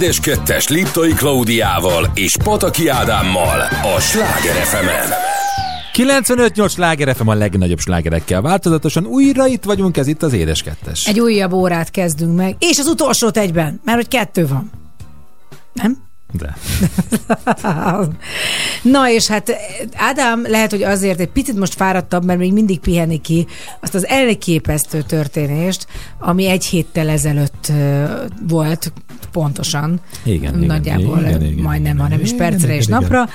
Speaker 4: Édes Kettes Liptai Klaudiával és Pataki Ádámmal a Sláger fm
Speaker 2: 95-8 sláger FM a legnagyobb slágerekkel változatosan. Újra itt vagyunk, ez itt az Édes Kettes.
Speaker 3: Egy újabb órát kezdünk meg, és az utolsót egyben, mert hogy kettő van. Nem?
Speaker 2: De.
Speaker 3: Na és hát Ádám lehet, hogy azért egy picit most fáradtabb, mert még mindig piheni ki azt az elképesztő történést, ami egy héttel ezelőtt volt pontosan.
Speaker 2: Igen,
Speaker 3: Nagyjából
Speaker 2: igen, igen,
Speaker 3: majdnem,
Speaker 2: igen,
Speaker 3: hanem is percre
Speaker 2: igen,
Speaker 3: és
Speaker 2: igen.
Speaker 3: napra.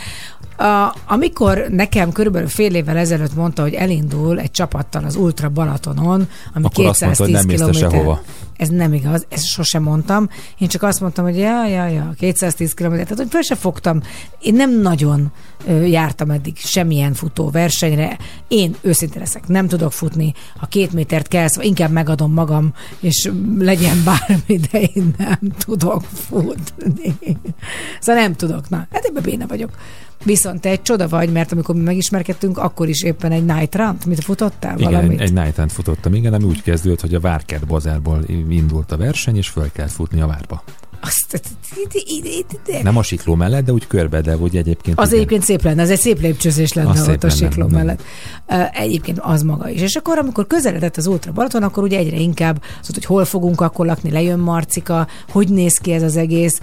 Speaker 3: A, amikor nekem körülbelül fél évvel ezelőtt mondta, hogy elindul egy csapattal az Ultra Balatonon, ami
Speaker 2: Akkor azt
Speaker 3: 210
Speaker 2: mondta, hogy nem
Speaker 3: kilométer.
Speaker 2: sehova.
Speaker 3: Ez nem igaz, ezt sosem mondtam. Én csak azt mondtam, hogy ja, ja, ja, 210 km, tehát hogy fel se fogtam. Én nem nagyon jártam eddig semmilyen futó versenyre. Én őszinte leszek, nem tudok futni. Ha két métert kell, szóval inkább megadom magam, és legyen bármi, de én nem tudok futni. Szóval nem tudok, na, hát ebben béna vagyok. Viszont te egy csoda vagy, mert amikor mi megismerkedtünk, akkor is éppen egy night run mit futottál
Speaker 2: Igen,
Speaker 3: valamit?
Speaker 2: egy, night Hunt futottam, igen, ami úgy kezdődött, hogy a Várkert bazárból indult a verseny, és föl kellett futni a várba.
Speaker 3: Azt,
Speaker 2: Nem a sikló mellett, de úgy körbe, de úgy egyébként...
Speaker 3: Az
Speaker 2: igen.
Speaker 3: egyébként szép lenne, az egy szép lépcsőzés lenne
Speaker 2: Az
Speaker 3: ott a sikló
Speaker 2: nem.
Speaker 3: mellett. Uh, egyébként az maga is. És akkor, amikor közeledett az Ultra Balaton, akkor ugye egyre inkább az, hogy hol fogunk akkor lakni, lejön Marcika, hogy néz ki ez az egész,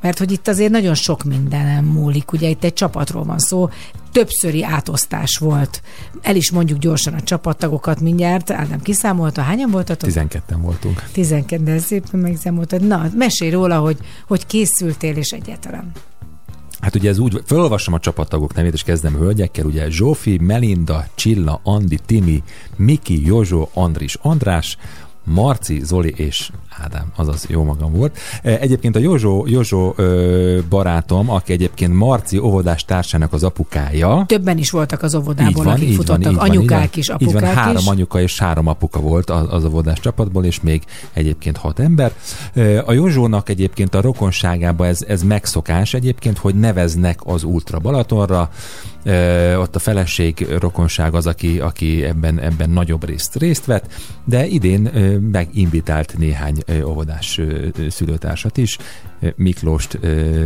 Speaker 3: mert hogy itt azért nagyon sok mindenem múlik, ugye itt egy csapatról van szó, többszöri átosztás volt. El is mondjuk gyorsan a csapattagokat mindjárt, Ádám kiszámolta, hányan voltatok?
Speaker 2: 12-en voltunk.
Speaker 3: 12, de szépen megszámoltad. Na, mesélj róla, hogy, hogy készültél és egyáltalán.
Speaker 2: Hát ugye ez úgy, felolvasom a csapattagok nevét, és kezdem hölgyekkel, ugye Zsófi, Melinda, Csilla, Andi, Timi, Miki, Józsó, Andris, András, Marci, Zoli és Ádám, azaz jó magam volt. E, Egyébként a Józsó, Józsó ö, barátom, aki egyébként Marci óvodás társának az apukája,
Speaker 3: Többen is voltak az
Speaker 2: így
Speaker 3: óvodából,
Speaker 2: van,
Speaker 3: akik
Speaker 2: így van,
Speaker 3: futottak,
Speaker 2: így van,
Speaker 3: anyukák
Speaker 2: így
Speaker 3: is,
Speaker 2: van.
Speaker 3: apukák
Speaker 2: így van, három
Speaker 3: is.
Speaker 2: anyuka és három apuka volt az, az óvodás csapatból, és még egyébként hat ember. Ö, A Józsónak egyébként a rokonságában ez, ez megszokás egyébként, hogy neveznek az Ultra Balatonra, Ö, ott a feleség rokonság az, aki, aki ebben, ebben nagyobb részt részt vett, de idén ö, meginvitált néhány óvodás szülőtársat is, Miklóst,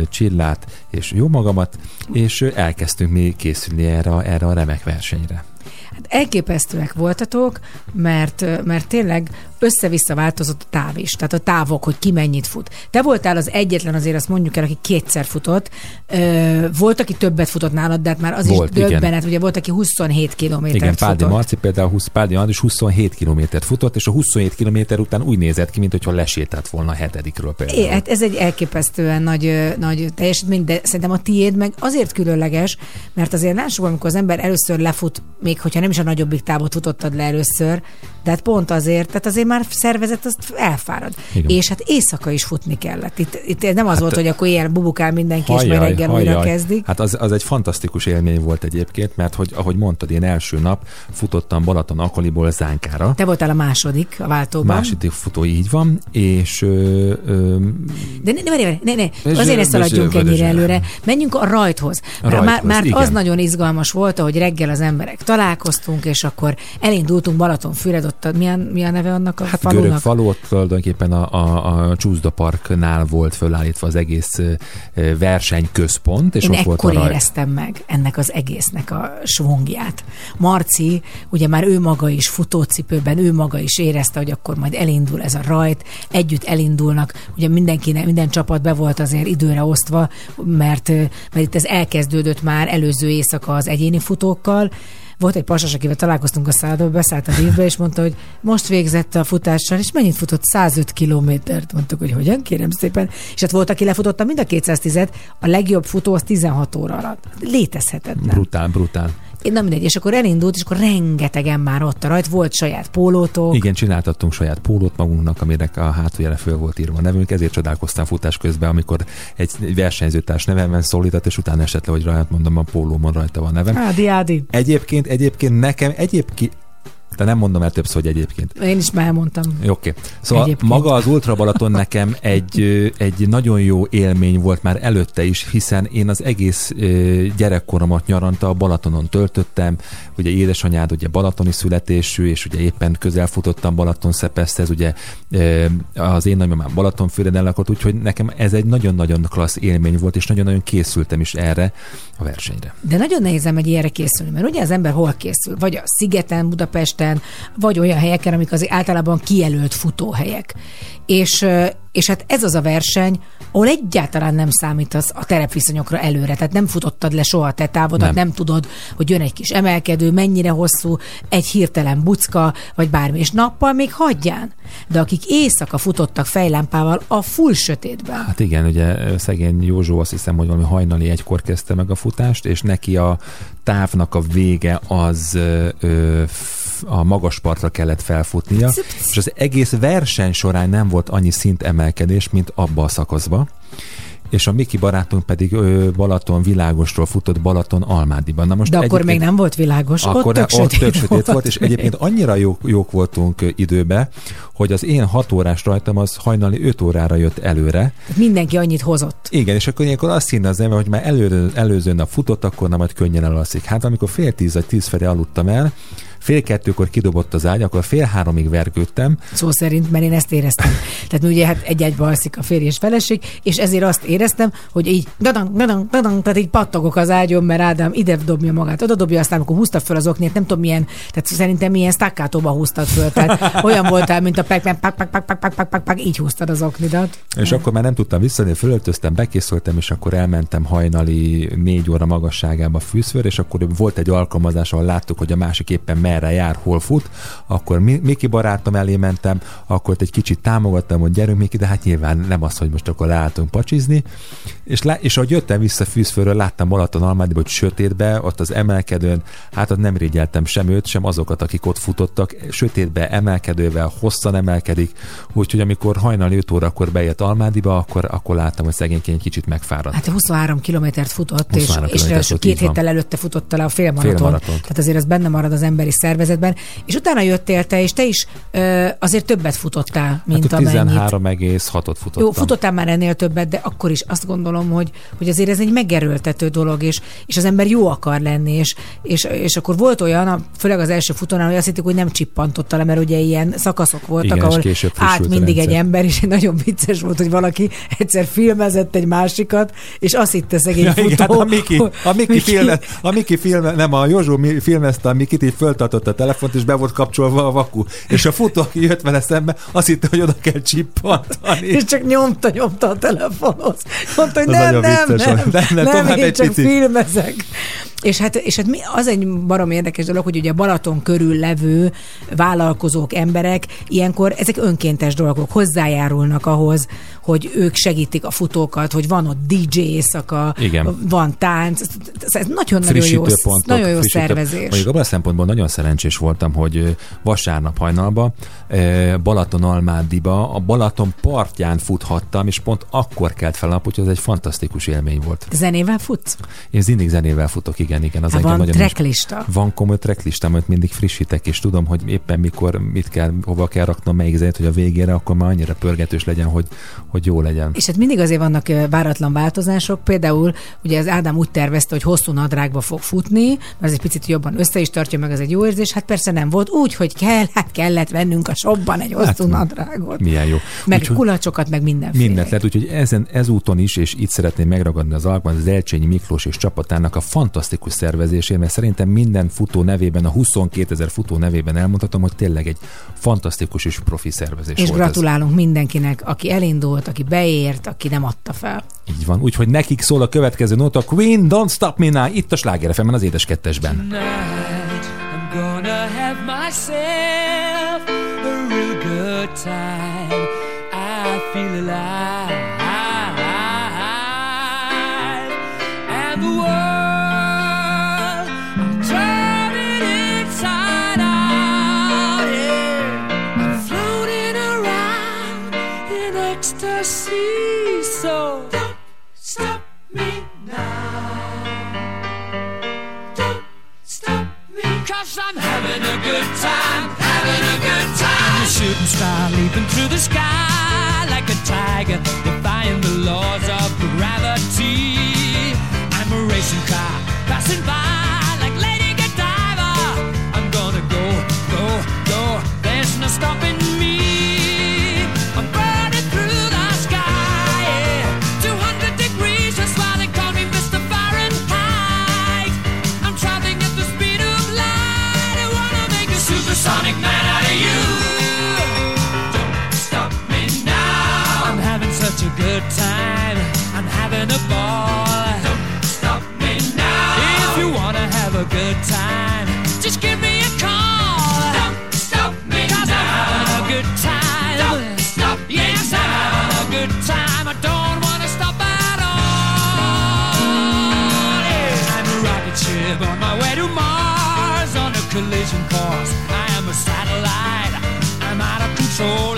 Speaker 2: Csillát és jó magamat, és elkezdtünk mi készülni erre, erre a remek versenyre.
Speaker 3: Hát elképesztőek voltatok, mert, mert tényleg össze-vissza változott a táv is, tehát a távok, hogy ki mennyit fut. Te voltál az egyetlen, azért azt mondjuk el, aki kétszer futott. Volt, aki többet futott nálad, de hát már az
Speaker 2: Volt,
Speaker 3: is döbbenet, ugye volt, aki 27 kilométert
Speaker 2: Igen, Pádi
Speaker 3: futott.
Speaker 2: Marci például 20, Pádi Andris 27 kilométert futott, és a 27 kilométer után úgy nézett ki, mint hogyha lesétált volna a hetedikről például.
Speaker 3: É, hát ez egy elképesztően nagy, nagy teljesítmény, de szerintem a tiéd meg azért különleges, mert azért lássuk, amikor az ember először lefut, még hogyha nem is a nagyobbik távot futottad le először, de hát pont azért, tehát azért már szervezet azt elfárad.
Speaker 2: Igen.
Speaker 3: És hát éjszaka is futni kellett. Itt, itt nem az volt, hogy akkor ilyen bubukál mindenki, és majd
Speaker 2: Hajjaj,
Speaker 3: reggel újra
Speaker 2: hajjaj.
Speaker 3: kezdik.
Speaker 2: Hát az, az egy fantasztikus élmény volt egyébként, mert hogy, ahogy mondtad, én első nap futottam Balaton Akoliból Zánkára.
Speaker 3: Te voltál a második a váltóban.
Speaker 2: Második futó így van, és ö, ö,
Speaker 3: De ne, ne, ne, ne,
Speaker 2: Ez
Speaker 3: azért ne szaladjunk ennyire előre. Menjünk a rajthoz.
Speaker 2: A
Speaker 3: Már,
Speaker 2: rajthoz,
Speaker 3: már
Speaker 2: igen.
Speaker 3: az nagyon izgalmas volt, hogy reggel az emberek találkoztunk, és akkor elindultunk Balatonfüred, ott milyen, mi a neve annak a
Speaker 2: hát
Speaker 3: falunak?
Speaker 2: görög falu, ott tulajdonképpen a, a, a Csúszda Parknál volt fölállítva az egész versenyközpont, és
Speaker 3: Én
Speaker 2: ott volt a
Speaker 3: ekkor éreztem meg ennek az egésznek a svongját. Marci, ugye már ő maga is futócipőben, ő maga is érezte, hogy akkor majd elindul ez a rajt, együtt elindulnak, ugye mindenki, minden csapat be volt azért időre osztva, mert, mert itt ez elkezdődött már előző éjszaka az egyéni futókkal, volt egy pasas, akivel találkoztunk a szállodában, beszállt a lívbe, és mondta, hogy most végzett a futással, és mennyit futott? 105 kilométert. Mondtuk, hogy hogyan, kérem szépen. És hát volt, aki lefutotta mind a 210-et, a legjobb futó az 16 óra alatt. Létezhetetlen.
Speaker 2: Brutál, brutál.
Speaker 3: Én nem mindegy, és akkor elindult, és akkor rengetegen már ott a rajt, volt saját pólótok.
Speaker 2: Igen, csináltattunk saját pólót magunknak, amire a hátuljára föl volt írva a nevünk, ezért csodálkoztam futás közben, amikor egy versenyzőtárs nevemben szólított, és utána esett le, hogy rajta mondom, a pólómon rajta van nevem.
Speaker 3: Ádi, Ádi.
Speaker 2: Egyébként, egyébként nekem egyébként De nem mondom el többször, hogy egyébként.
Speaker 3: Én is már elmondtam.
Speaker 2: Oké. Okay. Szóval
Speaker 3: Egyébként.
Speaker 2: maga az Ultra Balaton nekem egy, egy nagyon jó élmény volt már előtte is, hiszen én az egész gyerekkoromat nyaranta a Balatonon töltöttem. Ugye édesanyád ugye balatoni születésű, és ugye éppen közel futottam Balaton Szepeszhez, ugye az én nagymamám Balatonfüreden lakott, úgyhogy nekem ez egy nagyon-nagyon klassz élmény volt, és nagyon-nagyon készültem is erre a versenyre.
Speaker 3: De nagyon nehéz egy ilyenre készülni, mert ugye az ember hol készül? Vagy a szigeten, Budapesten, vagy olyan helyeken, amik azért általában kijelölt futóhelyek. És, és hát ez az a verseny, ahol egyáltalán nem számítasz a terepviszonyokra előre, tehát nem futottad le soha a te távodat, nem.
Speaker 2: Nem.
Speaker 3: tudod, hogy jön egy kis emelkedő, mennyire hosszú, egy hirtelen bucka, vagy bármi, és nappal még hagyján. De akik éjszaka futottak fejlámpával a full sötétben,
Speaker 2: Hát igen, ugye szegény Józsó azt hiszem, hogy valami hajnali egykor kezdte meg a futást, és neki a távnak a vége az ö, ö, a magas partra kellett felfutnia, és az egész verseny során nem volt annyi szintemelkedés, mint abba a szakaszba. És a Miki barátunk pedig ö, Balaton világosról futott Balaton Almádiban. Na most
Speaker 3: de akkor még nem volt világos,
Speaker 2: akkor
Speaker 3: ott tök
Speaker 2: ott
Speaker 3: sötét,
Speaker 2: tök sötét volt, és
Speaker 3: még.
Speaker 2: egyébként annyira jók, jók voltunk időbe, hogy az én hat órás rajtam az hajnali 5 órára jött előre,
Speaker 3: Mindenki annyit hozott.
Speaker 2: igen, és akkor ilyenkor azt hinne az ember, hogy már elő, előző nap futott, akkor nem majd könnyen elalszik. Hát amikor fél tíz vagy tíz felé aludtam el, fél kettőkor kidobott az ágy, akkor fél háromig vergődtem,
Speaker 3: Szó szerint, mert én ezt éreztem. Tehát ugye hát egy-egybe alszik a férj és feleség, és ezért azt éreztem, hogy így dadang, dadang, dadang, tehát így pattogok az ágyon, mert Ádám ide dobja magát, oda dobja, aztán amikor húzta föl az oknét, nem tudom milyen, tehát szerintem milyen staccatóba húztad föl, tehát olyan voltál, mint a pac pak, pak, pak, pak, pak, pak, pak, pak, így húztad az oknidat.
Speaker 2: és akkor már nem tudtam visszajönni, fölöltöztem, bekészültem, és akkor elmentem hajnali négy óra magasságába fűszfőr, és akkor volt egy alkalmazás, ahol láttuk, hogy a másik éppen merre jár, hol fut, akkor Mi- Miki barátom elé mentem, akkor egy kicsit támogattam, hogy gyerünk Miki, de hát nyilván nem az, hogy most akkor leálltunk pacsizni, és, lá- és ahogy jöttem vissza fűszfőről, láttam Balaton Almádiba, hogy sötétbe, ott az emelkedőn, hát ott nem régyeltem sem őt, sem azokat, akik ott futottak, sötétbe, emelkedővel, hosszan emelkedik, úgyhogy amikor hajnali 5 órakor bejött Almádiba, akkor, akkor láttam, hogy szegényként kicsit megfáradt.
Speaker 3: Hát 23 kilométert futott, és,
Speaker 2: 23
Speaker 3: és ráadásul
Speaker 2: futott,
Speaker 3: két héttel előtte futotta le a félmaraton.
Speaker 2: Félmaratont.
Speaker 3: Tehát azért ez benne marad az emberi szervezetben. És utána jöttél te, és te is ö, azért többet futottál, mint
Speaker 2: hát
Speaker 3: amennyit.
Speaker 2: 13,6-ot futottam.
Speaker 3: Jó, futottál már ennél többet, de akkor is azt gondolom, hogy, hogy azért ez egy megerőltető dolog, és, és az ember jó akar lenni, és, és, és akkor volt olyan, főleg az első futónál, hogy azt hittük, hogy nem csippantotta le, mert ugye ilyen szakaszok voltak,
Speaker 2: Igen,
Speaker 3: ahol
Speaker 2: később
Speaker 3: át
Speaker 2: frissült a
Speaker 3: mindig egy ember, és nagyon vicces volt, hogy valaki egyszer filmezett egy másikat, és azt hitte szegény
Speaker 2: Ja,
Speaker 3: futó,
Speaker 2: igen, hát a Miki, a Miki, filme, a Miki filme, nem, a Józsó filmezte a Mikit, így föltartotta a telefont, és be volt kapcsolva a vaku. És a futó, aki jött vele szembe, azt hitte, hogy oda kell csippantani.
Speaker 3: és csak nyomta, nyomta a telefonhoz. Mondta, hogy nem, nem,
Speaker 2: vicces
Speaker 3: nem, nem,
Speaker 2: Nem, nem,
Speaker 3: nem, én csak
Speaker 2: picit.
Speaker 3: filmezek. És hát, és hát mi, az egy barom érdekes dolog, hogy ugye Balaton körül levő vállalkozók, emberek, ilyenkor ezek önkéntes dolgok, hozzájárulnak ahhoz, hogy ők segítik a futókat, hogy van ott DJ éjszaka,
Speaker 2: Igen.
Speaker 3: van tánc, ez, ez nagyon-nagyon jó,
Speaker 2: Frissítőpontok,
Speaker 3: nagyon jó szervezés.
Speaker 2: Mondjuk abban a szempontból nagyon szerencsés voltam, hogy vasárnap hajnalba ö, Balaton-Almádiba a Balaton partján futhattam, és pont akkor kelt fel a nap, úgyhogy ez egy fantasztikus élmény volt.
Speaker 3: Zenével futsz?
Speaker 2: Én mindig zenével futok, igen, igen. Az
Speaker 3: Hát van
Speaker 2: nagyon is-
Speaker 3: tracklista.
Speaker 2: Van komoly tracklistám, amit mindig frissítek, és tudom, hogy éppen mikor, mit kell, hova kell raknom, melyik zenét, hogy a végére akkor már annyira pörgetős legyen, hogy, hogy jó legyen.
Speaker 3: És hát mindig azért vannak váratlan változások. Például ugye az Ádám úgy tervezte, hogy hosszú nadrágba fog futni, mert ez egy picit jobban össze is tartja meg, az egy jó érzés. Hát persze nem volt úgy, hogy kell, hát kellett vennünk a shopban egy hosszú
Speaker 2: Hát,
Speaker 3: nadrágot.
Speaker 2: Milyen jó.
Speaker 3: Meg
Speaker 2: Úgyhogy-
Speaker 3: kulacsokat, meg mindenféle.
Speaker 2: Mindent lehet, úgyhogy ezen, ezúton is, és itt szeretném megragadni az alkalmat az Elcsényi Miklós és csapatának a fantasztikus szervezésért, mert szerintem minden futó nevében, a 22 ezer futó nevében elmondhatom, hogy tényleg egy fantasztikus és profi szervezés
Speaker 3: És
Speaker 2: volt
Speaker 3: gratulálunk mindenkinek, aki elindult, aki beért, aki nem adta fel.
Speaker 2: Így van, úgyhogy nekik szól a következő nóta, Queen, Don't Stop Me Now, itt a Sláger FM-en, az édes kettesben.
Speaker 8: Tonight I'm gonna have myself star leaping through the sky like a tiger, defying the laws of gravity. I'm a racing car passing by collision course. I am a satellite. I'm out of control.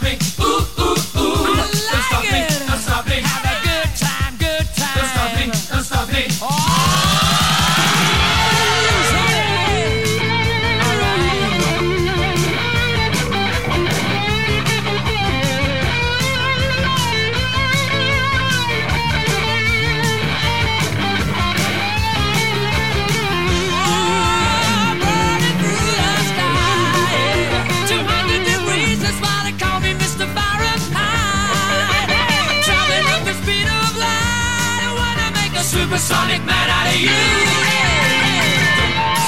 Speaker 8: Don't stop me. Ooh, ooh, Supersonic man out of you.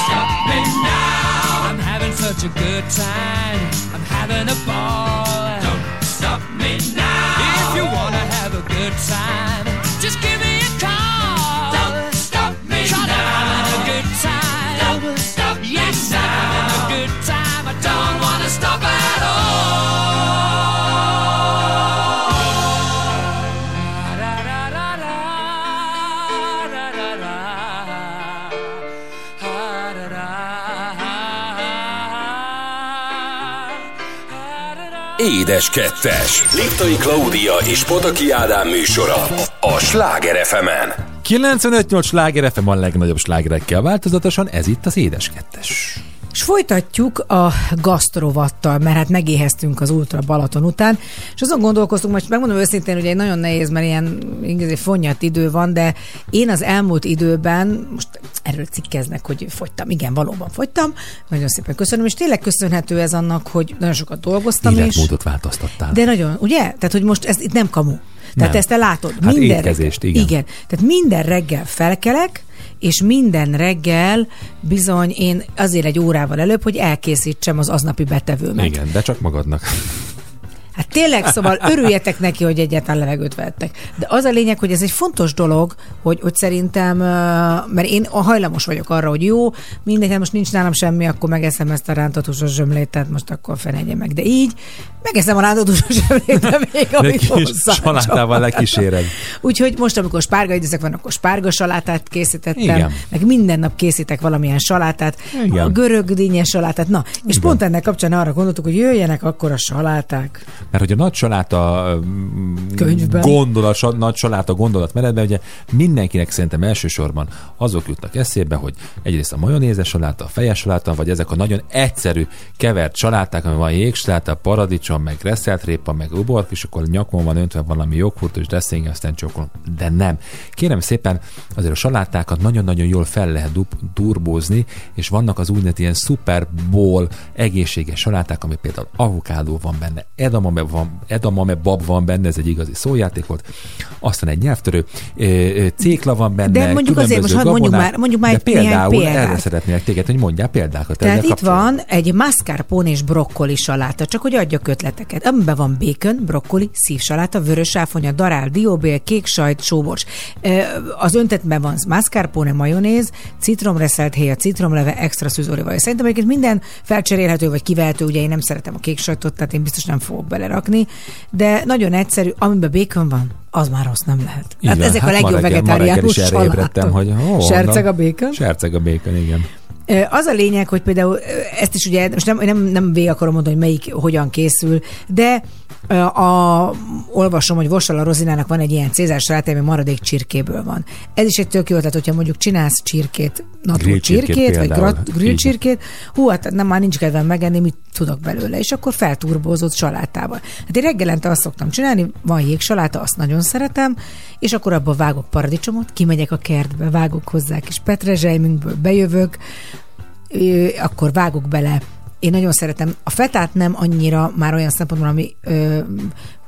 Speaker 8: Stop me now. I'm having such a good time. I'm having a ball. Don't stop me now. If you wanna have a good time,
Speaker 1: Édes Kettes. Liptai Klaudia és Pataki Ádám műsora. A Sláger fm
Speaker 2: 95-8 sláger FM a legnagyobb slágerekkel változatosan, ez itt az Édes Kettes.
Speaker 3: És folytatjuk a gasztrovattal, mert hát megéheztünk az Ultra Balaton után, és azon gondolkoztunk, most megmondom őszintén, hogy egy nagyon nehéz, mert ilyen igazi fonnyat idő van, de én az elmúlt időben, most erről cikkeznek, hogy fogytam, igen, valóban fogytam, nagyon szépen köszönöm, és tényleg köszönhető ez annak, hogy nagyon sokat dolgoztam.
Speaker 2: Életmódot változtattál.
Speaker 3: De nagyon, ugye? Tehát, hogy most ez itt nem kamu. Tehát
Speaker 2: Nem.
Speaker 3: ezt te látod.
Speaker 2: Hát
Speaker 3: minden
Speaker 2: étkezést,
Speaker 3: reggel,
Speaker 2: igen.
Speaker 3: igen. Tehát minden reggel felkelek, és minden reggel bizony én azért egy órával előbb, hogy elkészítsem az aznapi betevőmet.
Speaker 2: Igen, de csak magadnak.
Speaker 3: Hát tényleg, szóval örüljetek neki, hogy egyáltalán levegőt vettek. De az a lényeg, hogy ez egy fontos dolog, hogy, hogy szerintem, mert én a hajlamos vagyok arra, hogy jó, mindegy, hát most nincs nálam semmi, akkor megeszem ezt a rántott húsos zsömlét, tehát most akkor fenegye meg. De így megeszem a rántott húsos zsömlét, de még amit hozzá
Speaker 2: salátával lekíséred.
Speaker 3: Úgyhogy most, amikor spárga időszak van, akkor spárga salátát készítettem,
Speaker 2: Igen.
Speaker 3: meg minden nap készítek valamilyen salátát,
Speaker 2: Igen.
Speaker 3: a görög dínyes salátát. Na, és
Speaker 2: Igen.
Speaker 3: pont ennek kapcsán arra gondoltuk, hogy jöjjenek akkor a saláták.
Speaker 2: Mert hogy a nagy saláta mm,
Speaker 3: Könyvben.
Speaker 2: gondolat, sa- nagy saláta gondolat menetben, ugye mindenkinek szerintem elsősorban azok jutnak eszébe, hogy egyrészt a majonézes saláta, a fejes saláta, vagy ezek a nagyon egyszerű kevert saláták, ami van jégsaláta, paradicsom, meg reszelt répa, meg ubork, és akkor nyakon van öntve valami joghurtos dressing, aztán csokol. De nem. Kérem szépen, azért a salátákat nagyon-nagyon jól fel lehet turbózni, és vannak az úgynevezett ilyen super bowl egészséges saláták, ami például avokádó van benne, edamame edamame, van, edamame bab van benne, ez egy igazi szójáték volt, aztán egy nyelvtörő, cékla van benne,
Speaker 3: De mondjuk azért most hadd mondjuk
Speaker 2: gabonák,
Speaker 3: már- mondjuk már egy
Speaker 2: például
Speaker 3: példát.
Speaker 2: erre szeretnék téged, hogy mondjál példákat.
Speaker 3: Tehát itt
Speaker 2: kapcsolatban.
Speaker 3: van egy mascarpone és brokkoli saláta, csak hogy adjak ötleteket. Amiben van bacon, brokkoli, szívsaláta, vörös áfonya, darál, dióbél, kék sajt, sóbors. Az öntetben van mascarpone, majonéz, citromreszelt héja, citromleve, extra szűzolívaja. Szerintem egyébként minden felcserélhető vagy kivehető, ugye én nem szeretem a kék sajtot, tehát én biztos nem fogok belerakni, de nagyon egyszerű, amiben bacon van, az már rossz nem lehet.
Speaker 2: Így
Speaker 3: Hát
Speaker 2: van.
Speaker 3: ezek a
Speaker 2: Hát ma
Speaker 3: legjobb vegetáriánus salátok.
Speaker 2: hogy ó,
Speaker 3: Serceg a bacon?
Speaker 2: Serceg a bacon, igen.
Speaker 3: Az a lényeg, hogy például ezt is ugye, most nem, nem, nem végig akarom mondani, hogy melyik hogyan készül, de a, olvasom, hogy Vossala Rozinának van egy ilyen cézár saláta, ami maradék csirkéből van. Ez is egy tök jó ötlet, hogyha mondjuk csinálsz csirkét, natúr
Speaker 2: csirkét
Speaker 3: csirkét, vagy grat, grill csirkét, hú, hát nem, már nincs kedvem megenni, mit tudok belőle, és akkor felturbózott salátával. Hát én reggelente azt szoktam csinálni, van jégsaláta, azt nagyon szeretem, és akkor abba vágok paradicsomot, kimegyek a kertbe, vágok hozzá kis petrezselymünkből, bejövök, ö, akkor vágok bele. Én nagyon szeretem. A fetát nem annyira már olyan szempontból, ami ö,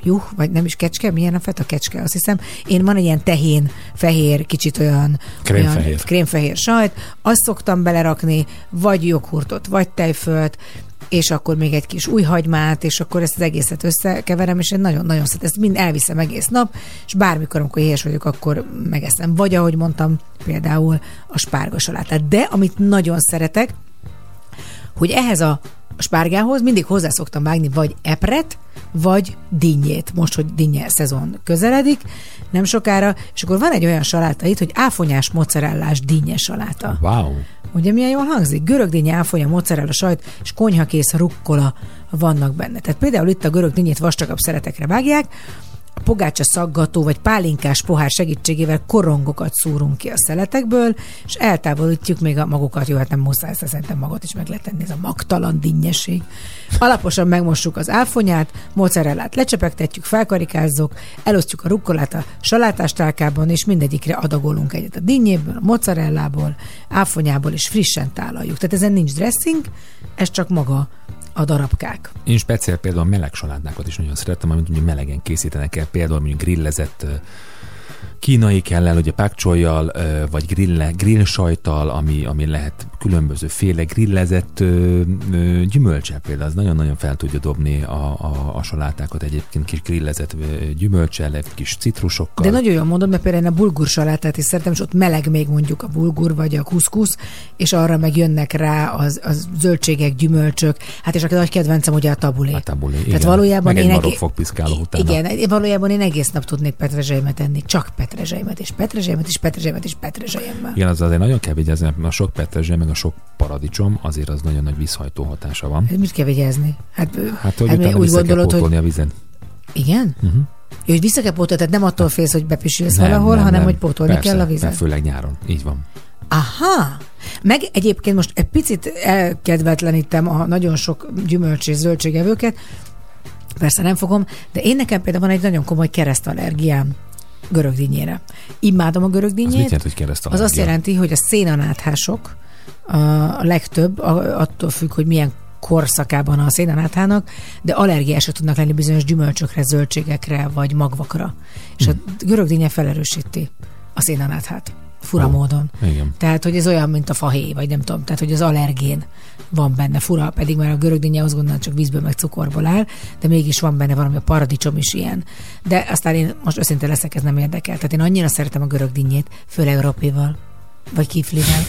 Speaker 3: juh, vagy nem is kecske, milyen a feta kecske, azt hiszem. Én van egy ilyen tehén, fehér, kicsit olyan,
Speaker 2: Krémfehér.
Speaker 3: olyan krémfehér sajt, azt szoktam belerakni, vagy joghurtot, vagy tejfölt, és akkor még egy kis új hagymát, és akkor ezt az egészet összekeverem, és én nagyon-nagyon szeretem. Ezt mind elviszem egész nap, és bármikor, amikor éhes vagyok, akkor megeszem. Vagy, ahogy mondtam, például a spárgasalátát. De amit nagyon szeretek, hogy ehhez a spárgához mindig hozzá szoktam vágni vagy epret, vagy dinnyét. Most, hogy dinnye szezon közeledik, nem sokára, és akkor van egy olyan saláta itt, hogy áfonyás mozzarellás dinnye saláta.
Speaker 2: Wow.
Speaker 3: Ugye milyen jól hangzik? Görög dinnye, áfonya, mozzarella sajt és konyhakész rukkola vannak benne. Tehát például itt a görög dinnyét vastagabb szeretekre vágják, pogácsa szaggató vagy pálinkás pohár segítségével korongokat szúrunk ki a szeletekből, és eltávolítjuk még a magukat. Jó, hát nem muszáj, szerintem magot is meg lehet tenni, ez a magtalan dinnyesség. Alaposan megmossuk az áfonyát, mozzarellát lecsepegtetjük, felkarikázzuk, elosztjuk a rukkolát a salátástálkában, és mindegyikre adagolunk egyet a dinnyéből, a mozzarellából, áfonyából, és frissen tálaljuk. Tehát ezen nincs dressing, ez csak maga a darabkák.
Speaker 2: Én speciál például a meleg salátákat is nagyon szeretem, amit ugye melegen készítenek el, például mondjuk grillezett kínai kellel, ugye pakcsoljal, ö, vagy grille, grill sajttal, ami, ami lehet különböző féle grillezett gyümölcsel például, az nagyon-nagyon fel tudja dobni a, a, a salátákat egyébként kis grillezett gyümölcsel, egy kis citrusokkal.
Speaker 3: De nagyon jól mondod, mert például én a bulgur salátát is szeretem, és ott meleg még mondjuk a bulgur vagy a kuszkusz, és arra meg jönnek rá az, az zöldségek, gyümölcsök. Hát és a nagy kedvencem ugye a tabulé.
Speaker 2: A tabulé,
Speaker 3: Tehát
Speaker 2: igen.
Speaker 3: valójában
Speaker 2: Meg egy
Speaker 3: én
Speaker 2: marok fogpiszkáló utána.
Speaker 3: Igen, én valójában én egész nap tudnék petrezselymet enni, csak petrezselymet, és petrezselymet, és petrezselymet, és petrezselyemmel.
Speaker 2: Igen, az azért nagyon kell vigyázni, mert a sok petrezsely, meg a sok paradicsom, azért az nagyon nagy visszhajtó hatása van.
Speaker 3: Hát mit kell vigyázni? Hát,
Speaker 2: Hát, hogy
Speaker 3: hát
Speaker 2: utána
Speaker 3: úgy
Speaker 2: kell
Speaker 3: gondolod, hogy
Speaker 2: a vizen.
Speaker 3: igen? Uh-huh. Jó, hogy vissza kell pótolni, tehát nem attól félsz, hogy bepisülsz
Speaker 2: Nem,
Speaker 3: valahol,
Speaker 2: nem,
Speaker 3: hanem
Speaker 2: nem.
Speaker 3: hogy pótolni
Speaker 2: Persze,
Speaker 3: kell a vizet.
Speaker 2: Főleg nyáron. Így van.
Speaker 3: Aha! Meg egyébként most egy picit elkedvetlenítem a nagyon sok gyümölcs és zöldségevőket, persze nem fogom, de én nekem például van egy nagyon komoly keresztallergiám görögdínyére. Imádom a
Speaker 2: Az mit
Speaker 3: görögdínyét.
Speaker 2: jelent, hogy keresztallergia?
Speaker 3: Az azt jelenti, hogy a szénanáthások a, legtöbb, attól függ, hogy milyen korszakában a szénanáthának, de allergiások tudnak lenni bizonyos gyümölcsökre, zöldségekre vagy magvakra. És a görögdínye felerősíti a szénanáthát. Fura
Speaker 2: Ó,
Speaker 3: módon.
Speaker 2: Igen.
Speaker 3: Tehát, hogy ez olyan, mint a fahéj, vagy nem tudom, tehát, hogy az allergén van benne, fura, pedig már a görögdínya azt gondolom csak vízből meg cukorból áll, de mégis van benne valami, a paradicsom is ilyen. De aztán én most őszinte leszek, ez nem érdekel. Tehát én annyira szeretem a görögdínyét, főleg Európival, vagy kiflivel.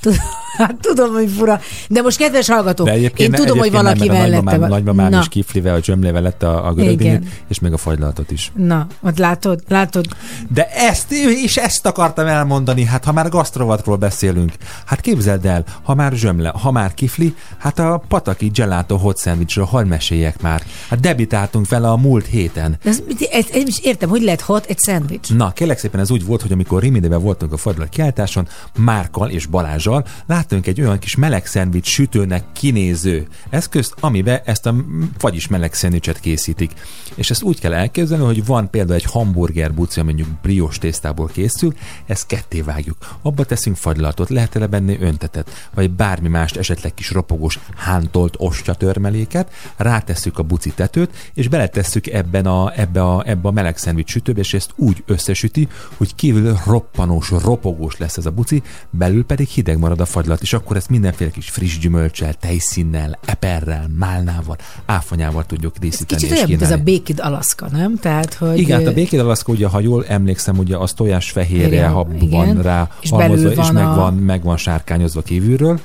Speaker 3: Tud- Hát tudom, hogy fura. De most kedves hallgatók, én tudom, hogy valaki
Speaker 2: nem,
Speaker 3: mellette
Speaker 2: nagymamám,
Speaker 3: van.
Speaker 2: nagymamám
Speaker 3: Na.
Speaker 2: is kiflivel, a csömlével lett a, a görögdínyét,
Speaker 3: Igen.
Speaker 2: és még a fagylaltot is.
Speaker 3: Na, ott látod, látod,
Speaker 2: De ezt, és ezt akartam elmondani, hát ha már gasztrovatról beszélünk, hát képzeld el, ha már zsömle, ha már kifli, hát a pataki gelato hot sandwichről hadd meséljek már. Hát debitáltunk vele a múlt héten.
Speaker 3: ez, ez, ez, is értem, hogy lehet hot egy szendvics.
Speaker 2: Na, kérlek szépen ez úgy volt, hogy amikor Rimidében voltunk a fagylat kiáltáson, Márkal és Balázsal láttuk láttunk egy olyan kis meleg szendvics sütőnek kinéző eszközt, amiben ezt a fagyis meleg szendvicset készítik. És ezt úgy kell elképzelni, hogy van például egy hamburger buci, mondjuk briós tésztából készül, ezt ketté vágjuk. Abba teszünk fagylaltot, lehet -e benne öntetet, vagy bármi mást, esetleg kis ropogós hántolt ostya törmeléket, rátesszük a buci tetőt, és beletesszük ebben a, ebbe a, ebbe a meleg szendvics sütőbe, és ezt úgy összesüti, hogy kívül roppanós, ropogós lesz ez a buci, belül pedig hideg marad a fagylat, és akkor ezt mindenféle kis friss gyümölcsel, tejszínnel, eperrel, málnával, áfonyával tudjuk díszíteni.
Speaker 3: Kicsit
Speaker 2: és
Speaker 3: olyan, mint ez a. Baked Alaska, nem? Tehát, hogy
Speaker 2: Igen, hát a
Speaker 3: ö,
Speaker 2: békéd alaszka, ugye, ha jól emlékszem, ugye az tojás fehérje,
Speaker 3: Igen,
Speaker 2: ha
Speaker 3: igen.
Speaker 2: van rá
Speaker 3: És
Speaker 2: halmozva, és
Speaker 3: van
Speaker 2: meg
Speaker 3: a-
Speaker 2: van, meg van sárkányozva kívülről.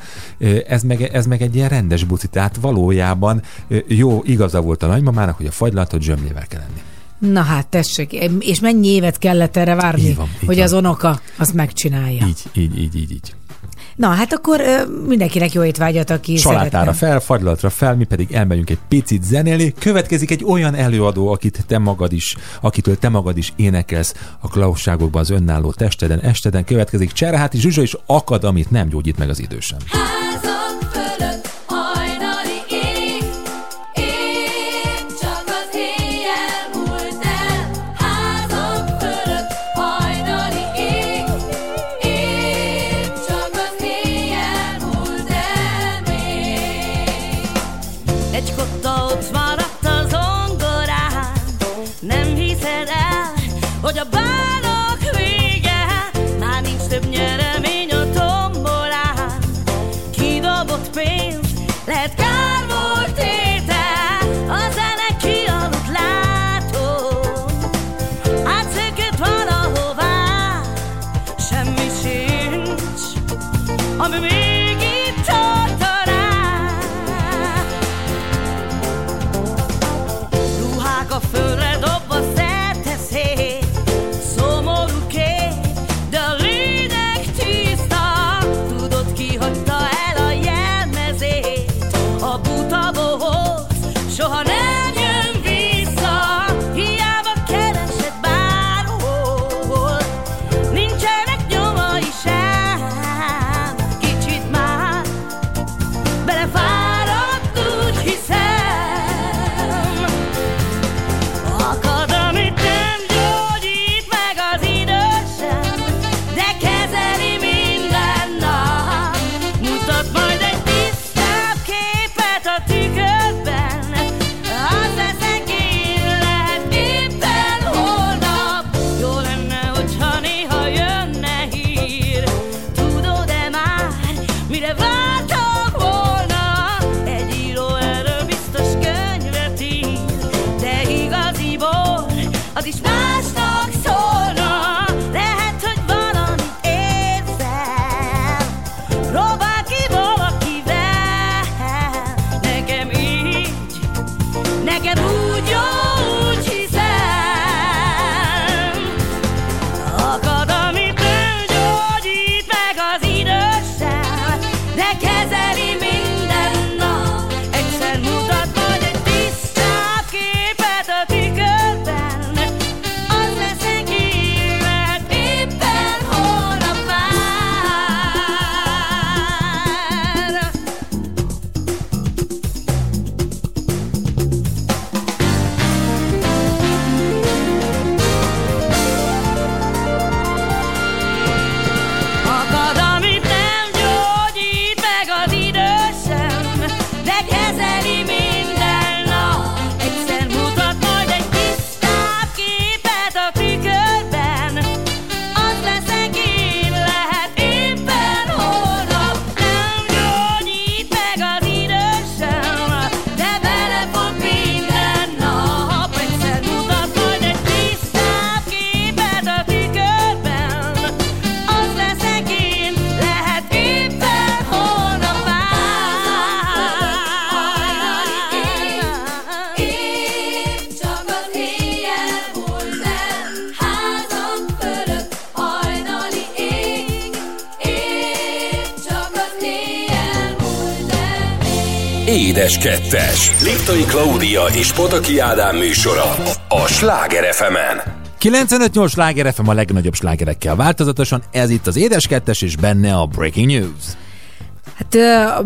Speaker 2: Ez meg, ez meg egy ilyen rendes buci, tehát valójában jó igaza volt a nagymamának, hogy a fagylatot zsömlével kell enni.
Speaker 3: Na hát, tessék, és mennyi évet kellett erre várni,
Speaker 2: Így van, így
Speaker 3: hogy
Speaker 2: van.
Speaker 3: az onoka azt megcsinálja.
Speaker 2: Így, így, így, így, így.
Speaker 3: Na, hát akkor ö, mindenkinek jó étvágyat, aki
Speaker 2: Salátára
Speaker 3: szeretne.
Speaker 2: fel, fagylatra fel, mi pedig elmegyünk egy picit zenélni. Következik egy olyan előadó, akit te magad is, akitől te magad is énekelsz a klausságokban az önálló testeden, esteden. Következik Cserháti Zsuzsa, és akad, amit nem gyógyít meg az idő sem.
Speaker 7: Házak
Speaker 1: 2-es. Liptai Klaudia és Pataki Ádám műsora a Sláger fm
Speaker 2: 95-8 Sláger FM a legnagyobb slágerekkel változatosan, ez itt az Édes 2 és benne a Breaking News.
Speaker 3: Hát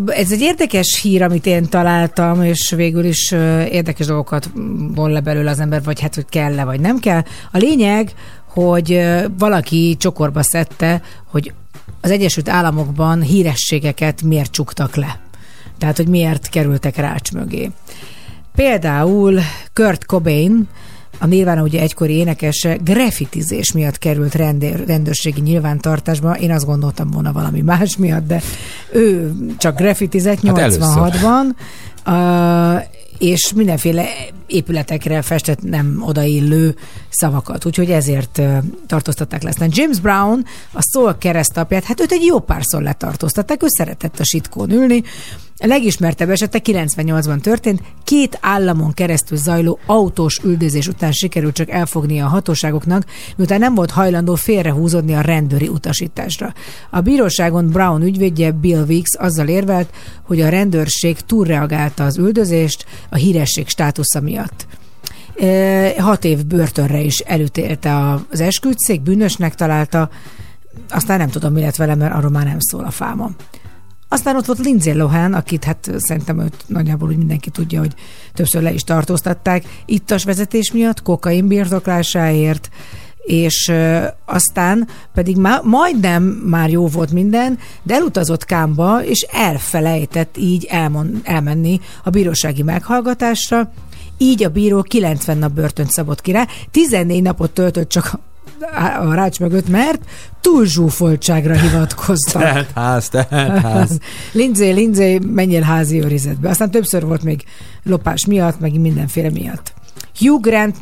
Speaker 3: ez egy érdekes hír, amit én találtam, és végül is érdekes dolgokat von le belőle az ember, vagy hát, hogy kell-e, vagy nem kell. A lényeg, hogy valaki csokorba szedte, hogy az Egyesült Államokban hírességeket miért csuktak le. Tehát, hogy miért kerültek rács mögé. Például Kurt Cobain, a Nirvana ugye egykori énekese graffitizés miatt került rendőr, rendőrségi nyilvántartásba. Én azt gondoltam volna valami más miatt, de ő csak graffitizett
Speaker 2: Hát
Speaker 3: 86-ban, uh, és mindenféle épületekre festett nem odaillő szavakat, úgyhogy ezért tartóztatták le. Aztán James Brown, a Soul keresztapját, hát őt egy jó párszor letartóztatták, ő szeretett a sitkón ülni, a legismertebb esete 98-ban történt, két államon keresztül zajló autós üldözés után sikerült csak elfognia a hatóságoknak, miután nem volt hajlandó félrehúzódni a rendőri utasításra. A bíróságon Brown ügyvédje Bill Weeks azzal érvelt, hogy a rendőrség túlreagálta az üldözést a híresség státusza miatt. E, Hat év börtönre is elütélte az esküdtszék, bűnösnek találta, aztán nem tudom, mi lett vele, mert arról már nem szól a fáma. Aztán ott volt Lindsay Lohan, akit hát szerintem őt nagyjából úgy mindenki tudja, hogy többször le is tartóztatták. Ittas vezetés miatt, kokain birtoklásáért, és aztán pedig má, majdnem már jó volt minden, de elutazott Kámba, és elfelejtett így elmon, elmenni a bírósági meghallgatásra, így a bíró 90 nap börtönt szabott ki rá, 14 napot töltött csak a rács mögött, mert túlzsúfoltságra hivatkoztak.
Speaker 2: Tehát ház, tehát ház.
Speaker 3: Lindsay, Lindsay, menjél házi őrizetbe. Aztán többször volt még lopás miatt, meg mindenféle miatt. Hugh Grant,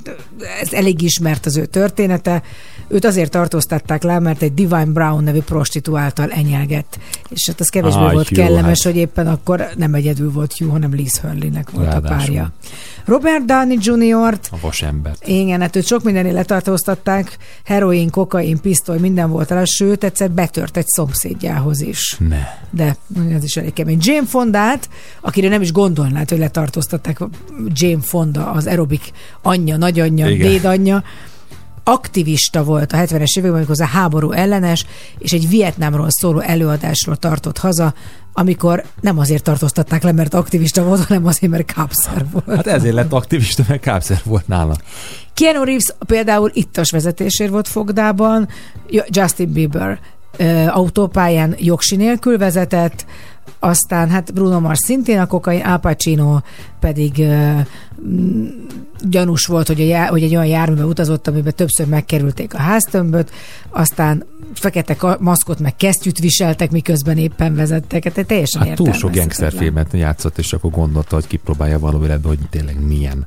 Speaker 3: ez elég ismert az ő története, őt azért tartóztatták le, mert egy Divine Brown nevű prostituáltal enyelgett. És hát az kevésbé
Speaker 2: Ah,
Speaker 3: volt
Speaker 2: Hugh,
Speaker 3: kellemes,
Speaker 2: hát.
Speaker 3: hogy éppen akkor nem egyedül volt Hugh, hanem Liz Hurley-nek volt
Speaker 2: Ráadásul.
Speaker 3: a párja. Robert Downey Jr.-t
Speaker 2: A vasembert.
Speaker 3: igen, hát őt sok mindennél letartóztatták, heroin, kokain, pisztoly, minden volt rá, sőt, egyszer betört egy szomszédjához is.
Speaker 2: Ne.
Speaker 3: De ez is elég kemény. Jane Fondát, akire nem is gondolnád, hogy letartóztatták Jane Fonda, az aerobik anyja, nagyanyja, dédanyja, aktivista volt a 70-es években, amikor a háború ellenes, és egy Vietnámról szóló előadásról tartott haza, amikor nem azért tartóztatták le, mert aktivista volt, hanem azért, mert kápszer volt.
Speaker 2: Hát ezért lett aktivista, mert kápszer volt nála.
Speaker 3: Keanu Reeves például ittas vezetésért volt fogdában, Justin Bieber autópályán jogsi nélkül vezetett, aztán hát Bruno Mars szintén a kokain, Al Pacino pedig mm, gyanús volt, hogy, a já, hogy egy olyan járműbe utazott, amiben többször megkerülték a háztömböt, aztán fekete maszkot meg kesztyűt viseltek, miközben éppen vezettek. Hát teljesen
Speaker 2: Hát túl sok gangsterfilmet játszott, és akkor gondolta, hogy kipróbálja életbe, hogy tényleg milyen,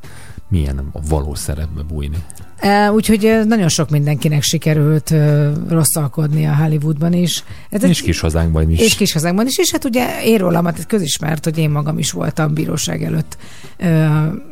Speaker 2: milyen a való szerepbe bújni.
Speaker 3: E, Úgyhogy ö, nagyon sok mindenkinek sikerült ö, rosszalkodni a Hollywoodban is. Ez
Speaker 2: És kis hazánkban is.
Speaker 3: és kis hazánkban is, és hát ugye én rólam, hát közismert, hogy én magam is voltam bíróság előtt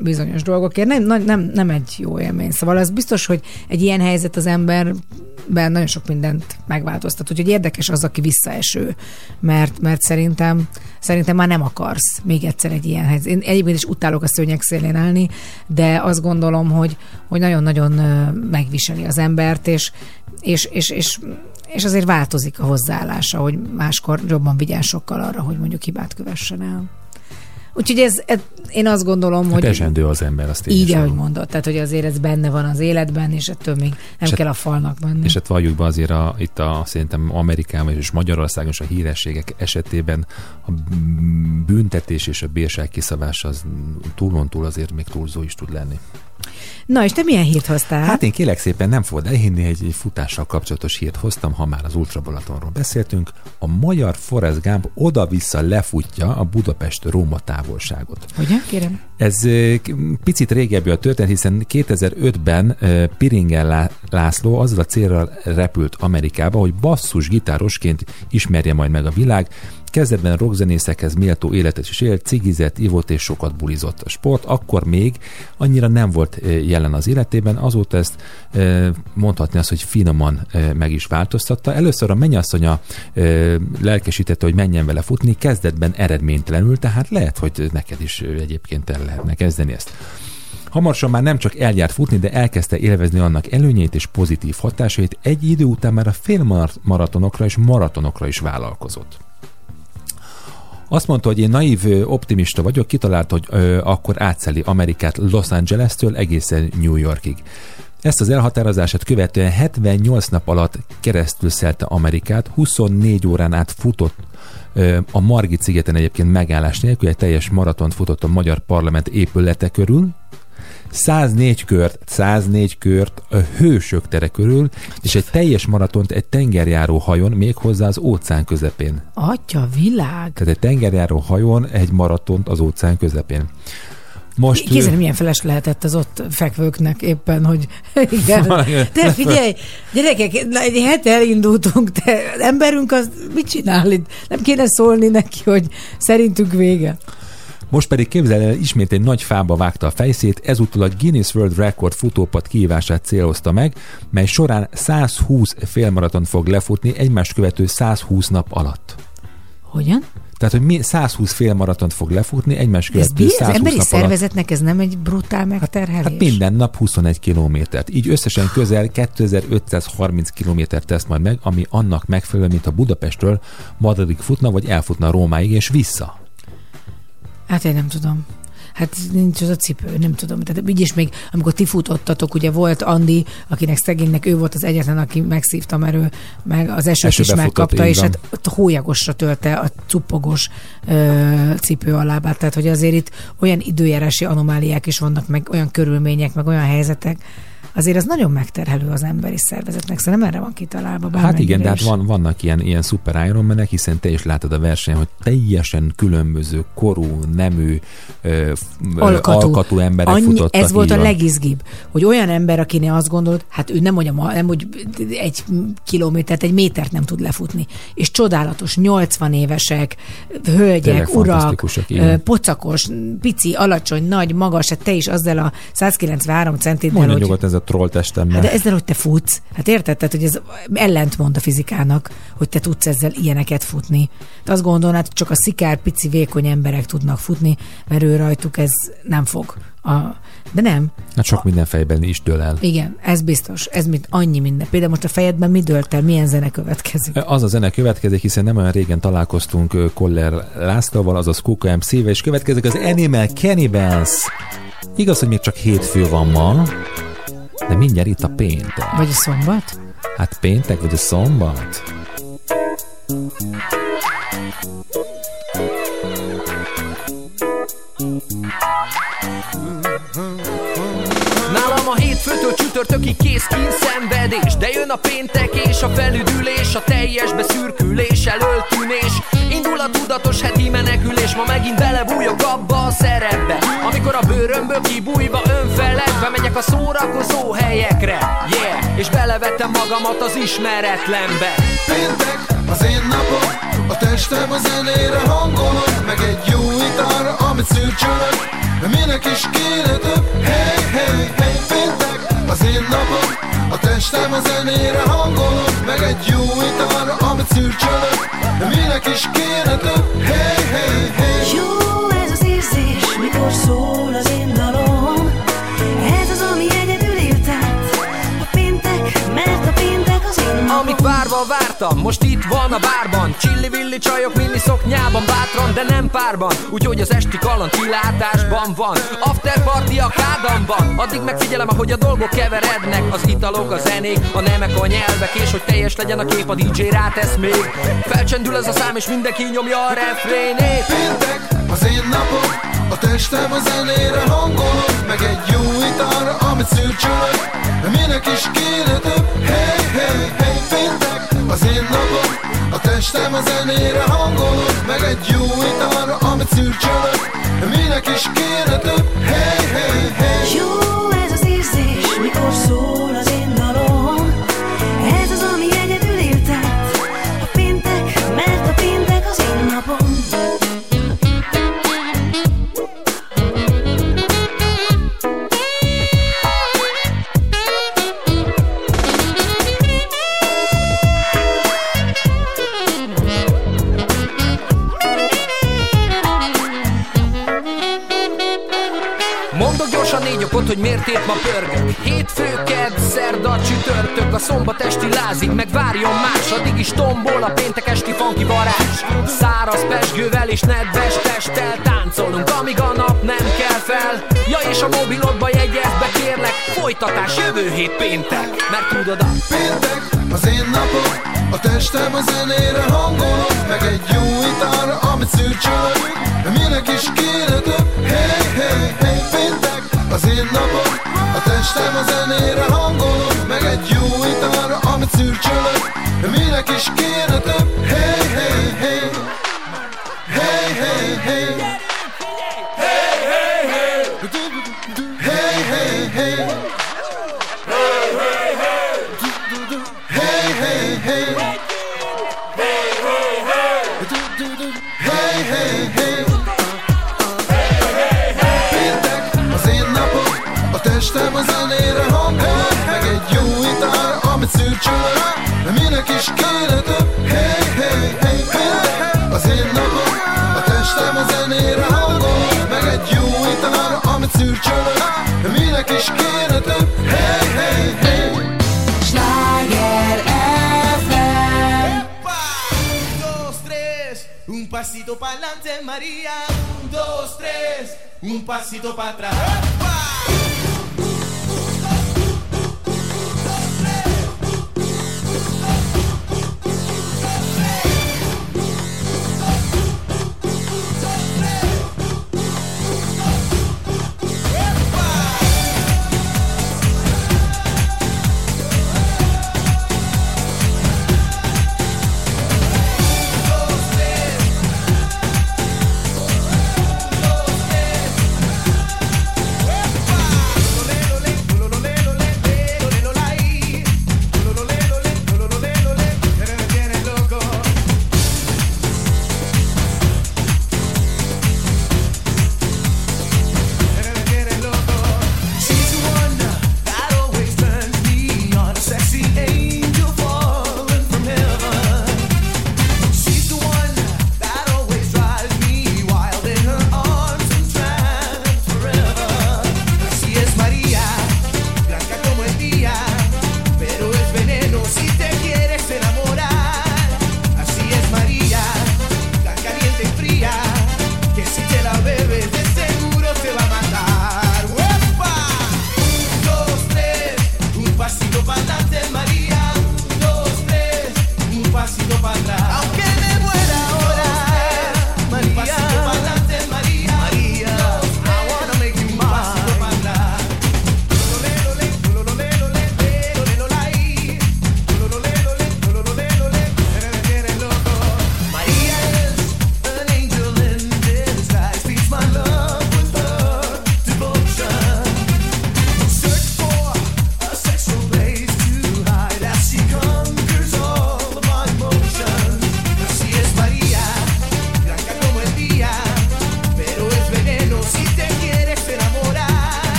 Speaker 3: bizonyos dolgokért. Nem, nem, nem, nem egy jó élmény. Szóval az biztos, hogy egy ilyen helyzet az emberben nagyon sok mindent megváltoztat. Úgyhogy érdekes az, aki visszaeső, mert, mert szerintem, szerintem már nem akarsz még egyszer egy ilyen helyzet. Én egyébként is utálok a szőnyeg szélén állni, de azt gondolom, hogy, hogy nagyon-nagyon ö, megviseli az embert, és, és, és, és és azért változik a hozzáállása, hogy máskor jobban vigyáz sokkal arra, hogy mondjuk hibát kövessen el. Úgyhogy ez, ez én azt gondolom,
Speaker 2: Hát
Speaker 3: hogy
Speaker 2: esendő az ember, azt
Speaker 3: így, ahogy mondod, tehát hogy azért ez benne van az életben, és ettől még nem
Speaker 2: És
Speaker 3: kell a falnak menni.
Speaker 2: És hát valljuk be azért a, itt a, szerintem Amerikában és Magyarországon is a hírességek esetében a büntetés és a bírság kiszabás az túlon túl azért még túlzó is tud lenni.
Speaker 3: Na, és te milyen hírt hoztál?
Speaker 2: Hát én kélek szépen nem fogod elhinni, egy, egy futással kapcsolatos hírt hoztam, ha már az Ultra Balatonról beszéltünk. A magyar Forrest Gump oda-vissza lefutja a Budapest-Róma távolságot.
Speaker 3: Ugye, kérem?
Speaker 2: Ez picit régebbi a történet, hiszen 2005-ben ö, Piringen Lá- László azzal a célral repült Amerikába, hogy basszus gitárosként ismerje majd meg a világ. Kezdetben rockzenészekhez méltó életet is élt, cigizett, ivott és sokat bulizott. A sport akkor még annyira nem volt ö, jelen az életében, azóta ezt ö, mondhatni azt, hogy finoman ö, meg is változtatta. Először a mennyasszonya lelkesítette, hogy menjen vele futni, kezdetben eredménytelenül, tehát lehet, hogy neked is egyébként el lehetne kezdeni ezt. Hamarosan már nem csak eljárt futni, de elkezdte élvezni annak előnyeit és pozitív hatásait, egy idő után már a félmaratonokra és maratonokra is vállalkozott. Azt mondta, hogy én naív optimista vagyok, kitalálta, hogy ö, akkor átszeli Amerikát Los Angeles-től egészen New Yorkig. Ezt az elhatározását követően 78 nap alatt keresztül szelte Amerikát, 24 órán át futott a Margit szigeten egyébként megállás nélkül, egy teljes maratont futott a magyar parlament épülete körül, 104 kört, 104 kört a hősök tere körül, és egy teljes maratont egy tengerjáró hajón, méghozzá az óceán közepén.
Speaker 3: Atya világ!
Speaker 2: Tehát egy tengerjáró hajón egy maratont az óceán közepén. Most
Speaker 3: Képzelni, milyen feles lehetett az ott fekvőknek éppen, hogy igen. De figyelj, gyerekek, na, egy hete elindultunk, de emberünk az mit csinál itt? Nem kéne szólni neki, hogy szerintünk vége.
Speaker 2: Most pedig képzel el, ismét egy nagy fába vágta a fejszét, ezúttal a Guinness World Record futópad kihívását célozta meg, mely során 120 félmaraton fog lefutni egymást követő 120 nap alatt.
Speaker 3: Hogyan?
Speaker 2: Tehát, hogy mi 120 félmaratont fog lefutni egymást
Speaker 3: Ez,
Speaker 2: követő
Speaker 3: mi? az
Speaker 2: 120
Speaker 3: emberi
Speaker 2: nap alatt.
Speaker 3: szervezetnek ez nem egy brutál megterhelés?
Speaker 2: Hát minden nap 21 kilométert. Így összesen közel 2530 kilométert tesz majd meg, ami annak megfelelő, mint a Budapestről Madridig futna, vagy elfutna Rómáig és vissza.
Speaker 3: Hát én nem tudom. Hát nincs az a cipő, nem tudom. Tehát így is még, amikor ti futottatok, ugye volt Andi, akinek szegénynek ő volt az egyetlen, aki megszívta, mert ő meg az esőt is
Speaker 2: Esőbe futott,
Speaker 3: megkapta, és hát ott hólyagosra tölte a cupogos ö, cipő a lábát. Tehát, hogy azért itt olyan időjárási anomáliák is vannak, meg olyan körülmények, meg olyan helyzetek, azért az nagyon megterhelő az emberi szervezetnek. Szerintem erre van kitalálva.
Speaker 2: Hát igen, de hát van, vannak ilyen, ilyen szuper Ironmanek, hiszen te is látod a versenyen, hogy teljesen különböző korú, nemű, ö,
Speaker 3: alkatú,
Speaker 2: alkatú emberek
Speaker 3: Annyi,
Speaker 2: futottak.
Speaker 3: Ez volt a legizgibb, hogy olyan ember, akinél azt gondolt, hát ő nem, hogy, a, nem, hogy egy kilométert, egy métert nem tud lefutni. És csodálatos, 80 évesek, hölgyek, urak,
Speaker 2: igen.
Speaker 3: pocakos, pici, alacsony, nagy, magas, hát te is azzal a 193 centiddel,
Speaker 2: Mondja
Speaker 3: hogy
Speaker 2: a troll testemmel.
Speaker 3: Hát de ezzel, hogy te futsz, hát érted? Tehát, hogy ez ellentmond a fizikának, hogy te tudsz ezzel ilyeneket futni. De azt gondolnád, csak a szikár, pici, vékony emberek tudnak futni, mert ő rajtuk ez nem fog. A, de nem.
Speaker 2: Hát sok minden fejben is dől el.
Speaker 3: Igen, ez biztos. Ez mint annyi minden. Például most a fejedben mi dölt el? Milyen zene következik?
Speaker 2: Az a zene következik, hiszen nem olyan régen találkoztunk Koller Lászlóval, azaz Kuka MC-vel, és következik az Animal Cannibals. Igaz, hogy még csak hétfő van ma, de mindjárt itt a péntek.
Speaker 3: Vagy a szombat?
Speaker 2: Hát péntek vagy a szombat?
Speaker 9: Hétfőtől csütörtökig kész szenvedés De jön a péntek és a felüdülés A teljes beszürkülés, elöltűnés. Indul a tudatos heti menekülés Ma megint belebújok abba a szerepbe. Amikor a bőrömből kibújva önfeledve Megyek a szórakozó helyekre Yeah, és belevettem magamat az ismeretlenbe.
Speaker 10: Péntek az én napom A testem a zenére hangolom Meg egy jó italra, amit szürcsölök. De minek is kéne több? Hey, hey, hey, péntek az én napom. A testem a zenére hangolom Meg egy jó italra, amit szürcsölök. De minek is kéne több? Hey, hey, hey.
Speaker 11: Jó ez az érzés, mikor szól az én dalom. Ez az, ami egyedül éltet A péntek, mert a péntek az én napom.
Speaker 9: Amit várva vártam, most itt van a bárban. Csilli-villi csajok mini szoknyában Bátran, de nem párban. Úgyhogy az esti kaland kilátásban van. After party a kádamban. Addig megfigyelem, ahogy a dolgok keverednek. Az italok, a zenék, a nemek, a nyelvek. És hogy teljes legyen a kép, a DJ rátesz még. Felcsendül ez a szám, és mindenki nyomja a refrénét.
Speaker 10: Péntek az én napom. A testem a zenére hangolom Meg egy jó italra, amit szürcsölök. De minek is kéne több? Hey, hey, hey, péntek az én napom A testem a zenére hangolom Meg egy jó italra, amit szürcsölök. Minek is kéne több? Hey, hey, hey.
Speaker 11: Jó
Speaker 9: Okot, hogy miért épp ma pörgök Hétfő, kedd, szerda, csütörtök A szombat esti lázig, meg várjon más. Addig is tombol a péntek esti funky varázs. Száraz pesgővel és nedves testtel Táncolunk, amíg a nap nem kell fel. Ja és a mobilodba jegyezd be kérlek Folytatás jövő hét péntek. Mert tudod a
Speaker 10: Péntek az én napom A testem a zenére hangolom Meg egy jó italra, amit szürcsölök De minek is kéne több? Hey, hey, hey, az én napom A testem a zenére hangolom Meg egy jó italra, amit szürcsölök. De minek is kéne több? Hey, hey, hey. Hey, hey, hey testem a zenére hangol, meg egy jó itár, amit szürcsölök, de minek is kéne több. Hey, hey, hey, péntek az én napom, a testem a zenére hangol, meg egy jó itár, amit szürcsölök, de minek is kéne több. Hey, hey, hey.
Speaker 11: Schlager FM.
Speaker 12: Un, dos, tres, un pasito para adelante, María. Un, dos, tres, un pasito para atrás. She's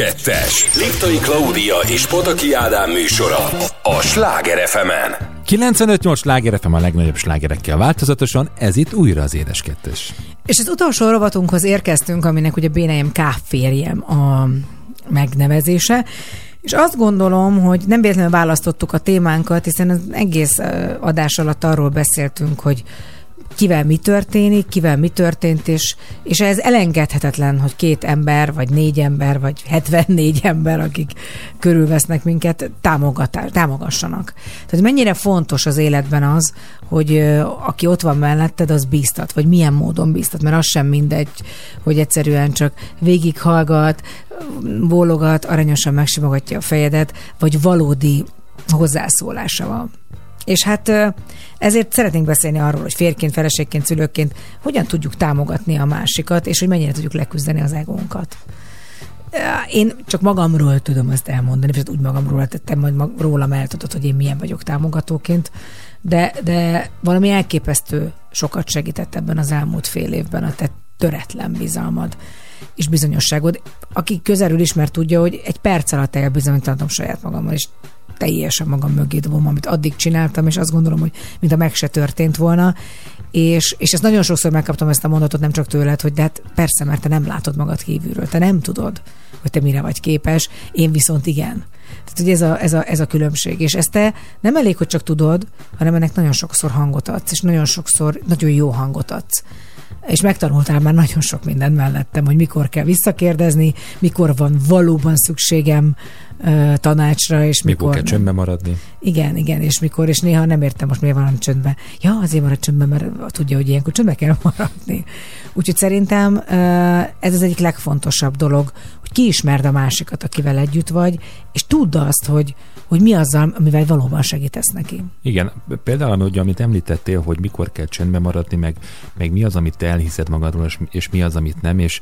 Speaker 1: 2-es. Liptai Klaudia és Pataki Ádám műsora a Sláger fm
Speaker 2: 95-8 Sláger FM a legnagyobb slágerekkel változatosan, ez itt újra az Édes 2
Speaker 3: És az utolsó rovatunkhoz érkeztünk, aminek ugye Bénejem K. férjem a megnevezése. És azt gondolom, hogy nem véletlenül választottuk a témánkat, hiszen az egész adás alatt arról beszéltünk, hogy kivel mi történik, kivel mi történt, és, és ez elengedhetetlen, hogy két ember, vagy négy ember, vagy 74 ember, akik körülvesznek minket, támogatás, támogassanak. Tehát mennyire fontos az életben az, hogy aki ott van melletted, az bíztat, vagy milyen módon bíztat, mert az sem mindegy, hogy egyszerűen csak végighallgat, bólogat, aranyosan megsimogatja a fejedet, vagy valódi hozzászólása van. És hát ezért szeretnénk beszélni arról, hogy férként, feleségként, szülőként hogyan tudjuk támogatni a másikat, és hogy mennyire tudjuk leküzdeni az egónkat. Én csak magamról tudom ezt elmondani, és úgy magamról tettem, majd mag- rólam el tudod, hogy én milyen vagyok támogatóként, de, de valami elképesztő sokat segített ebben az elmúlt fél évben a te töretlen bizalmad és bizonyosságod. Aki közelül ismer, tudja, hogy egy perc alatt elbizonyítottam saját magammal, és teljesen magam mögé dobom, amit addig csináltam, és azt gondolom, hogy mint a meg se történt volna, és, és ezt nagyon sokszor megkaptam ezt a mondatot, nem csak tőled, hogy de hát persze, mert te nem látod magad kívülről, te nem tudod, hogy te mire vagy képes, én viszont igen. Tehát, hogy ez a, ez, a, ez a különbség. És ezt te nem elég, hogy csak tudod, hanem ennek nagyon sokszor hangot adsz, és nagyon sokszor nagyon jó hangot adsz és megtanultál már nagyon sok mindent mellettem, hogy mikor kell visszakérdezni, mikor van valóban szükségem ö, tanácsra, és mikor,
Speaker 2: Mikor kell
Speaker 3: nem.
Speaker 2: csöndbe maradni?
Speaker 3: Igen, igen, és mikor, és néha nem értem most miért van csöndben. Ja, azért marad csöndben, mert tudja, hogy ilyenkor csöndbe kell maradni. Úgyhogy szerintem ö, ez az egyik legfontosabb dolog, kiismerd a másikat, akivel együtt vagy, és tudd azt, hogy, hogy mi azzal, amivel valóban segítesz neki.
Speaker 2: Igen, például ugye, amit említettél, hogy mikor kell csöndbe maradni, meg, meg mi az, amit te elhiszed magadról, és, és mi az, amit nem, és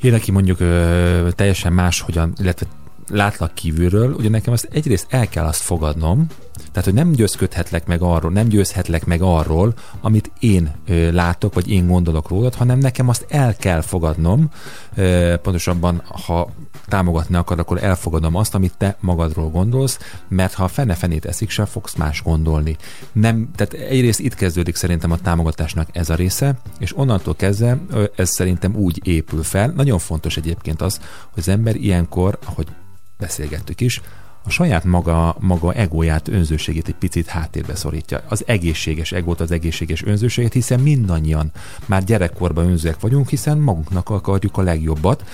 Speaker 2: én, aki mondjuk ö, teljesen máshogyan, illetve látlak kívülről, ugye nekem azt egyrészt el kell azt fogadnom, tehát, hogy nem győzködhetlek meg arról, nem győzhetlek meg arról, amit én ö, látok, vagy én gondolok rólad, hanem nekem azt el kell fogadnom, ö, pontosabban, ha támogatni akar, akkor elfogadom azt, amit te magadról gondolsz, mert ha a fene-fenét eszik, sem fogsz más gondolni. Nem, tehát egyrészt itt kezdődik szerintem a támogatásnak ez a része, és onnantól kezdve ez szerintem úgy épül fel. Nagyon fontos egyébként az, hogy az ember ilyenkor, ahogy beszélgettük is, a saját maga, maga egóját, önzőségét egy picit háttérbe szorítja. Az egészséges egót, az egészséges önzőséget, hiszen mindannyian már gyerekkorban önzőek vagyunk, hiszen magunknak akarjuk a legjobbat,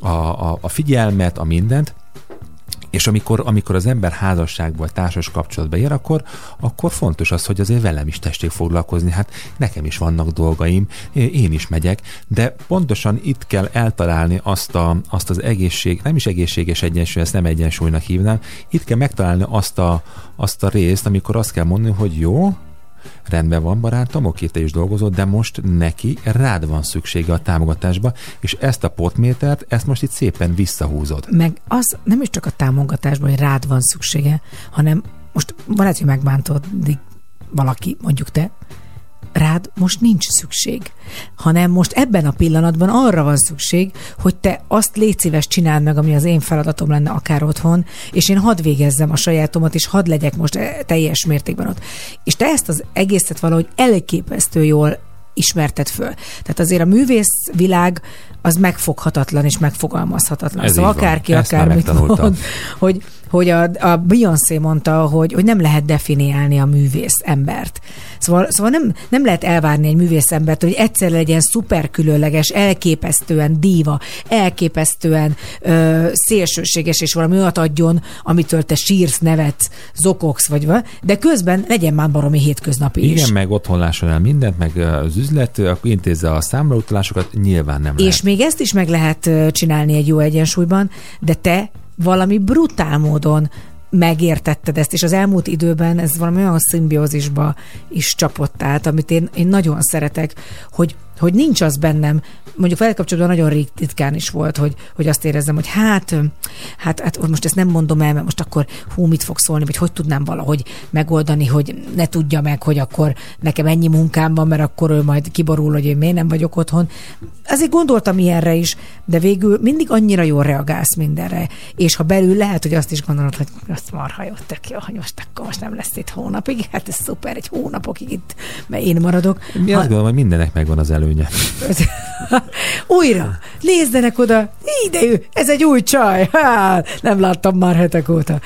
Speaker 2: a, a, a figyelmet, a mindent, és amikor, amikor az ember házasságba társas kapcsolatba ér, akkor, akkor fontos az, hogy azért velem is testék foglalkozni. Hát nekem is vannak dolgaim, én is megyek, de pontosan itt kell eltalálni azt, a, azt az egészség, nem is egészséges egyensúly, ezt nem egyensúlynak hívnám, itt kell megtalálni azt a, azt a részt, amikor azt kell mondani, hogy jó, rendben van barátom, oké, te is dolgozod, de most neki rád van szüksége a támogatásba, és ezt a potmétert, ezt most itt szépen visszahúzod.
Speaker 3: Meg az nem is csak a támogatásban, hogy rád van szüksége, hanem most van hogy megbántodik valaki, mondjuk te, rád most nincs szükség, hanem most ebben a pillanatban arra van szükség, hogy te azt légy szíves csináld meg, ami az én feladatom lenne akár otthon, és én hadd végezzem a sajátomat, és hadd legyek most eh, teljes mértékben ott. És te ezt az egészet valahogy elképesztő jól ismerted föl. Tehát azért a művész világ az megfoghatatlan és megfogalmazhatatlan.
Speaker 2: Ez
Speaker 3: szóval akárki akármit mond, hogy, hogy a, a Beyoncé mondta, hogy, hogy nem lehet definiálni a művész embert. Szóval, szóval nem, nem lehet elvárni egy művész embert, hogy egyszer legyen szuper különleges, elképesztően díva, elképesztően ö, szélsőséges, és valami olyat adjon, amitől te sírsz, nevetsz, zokogsz, vagy va, de közben legyen már baromi hétköznapi is.
Speaker 2: Igen, meg otthon lásson el mindent, meg az üzlet, akkor intézze a számlautalásokat, nyilván nem lehet.
Speaker 3: És még ezt is meg lehet csinálni egy jó egyensúlyban, de te valami brutál módon megértetted ezt, és az elmúlt időben ez valami olyan szimbiózisba is csapott át, amit én, én nagyon szeretek, hogy, hogy nincs az bennem, mondjuk vele kapcsolatban nagyon rég titkán is volt, hogy, hogy azt érezzem, hogy hát, hát, hát most ezt nem mondom el, mert most akkor hú, mit fog szólni, vagy hogy tudnám valahogy megoldani, hogy ne tudja meg, hogy akkor nekem ennyi munkám van, mert akkor ő majd kiborul, hogy én miért nem vagyok otthon. Azért gondoltam ilyenre is, de végül mindig annyira jól reagálsz mindenre. És ha belül lehet, hogy azt is gondolod, hogy azt marha jó, tök jó, hogy most akkor most nem lesz itt hónapig. Hát ez szuper, egy hónapokig itt, mert én maradok.
Speaker 2: Mi azt gondolom, hogy mindennek megvan az előnye.
Speaker 3: Újra, nézzenek oda, ide ő, ez egy új csaj, hát, nem láttam már hetek óta.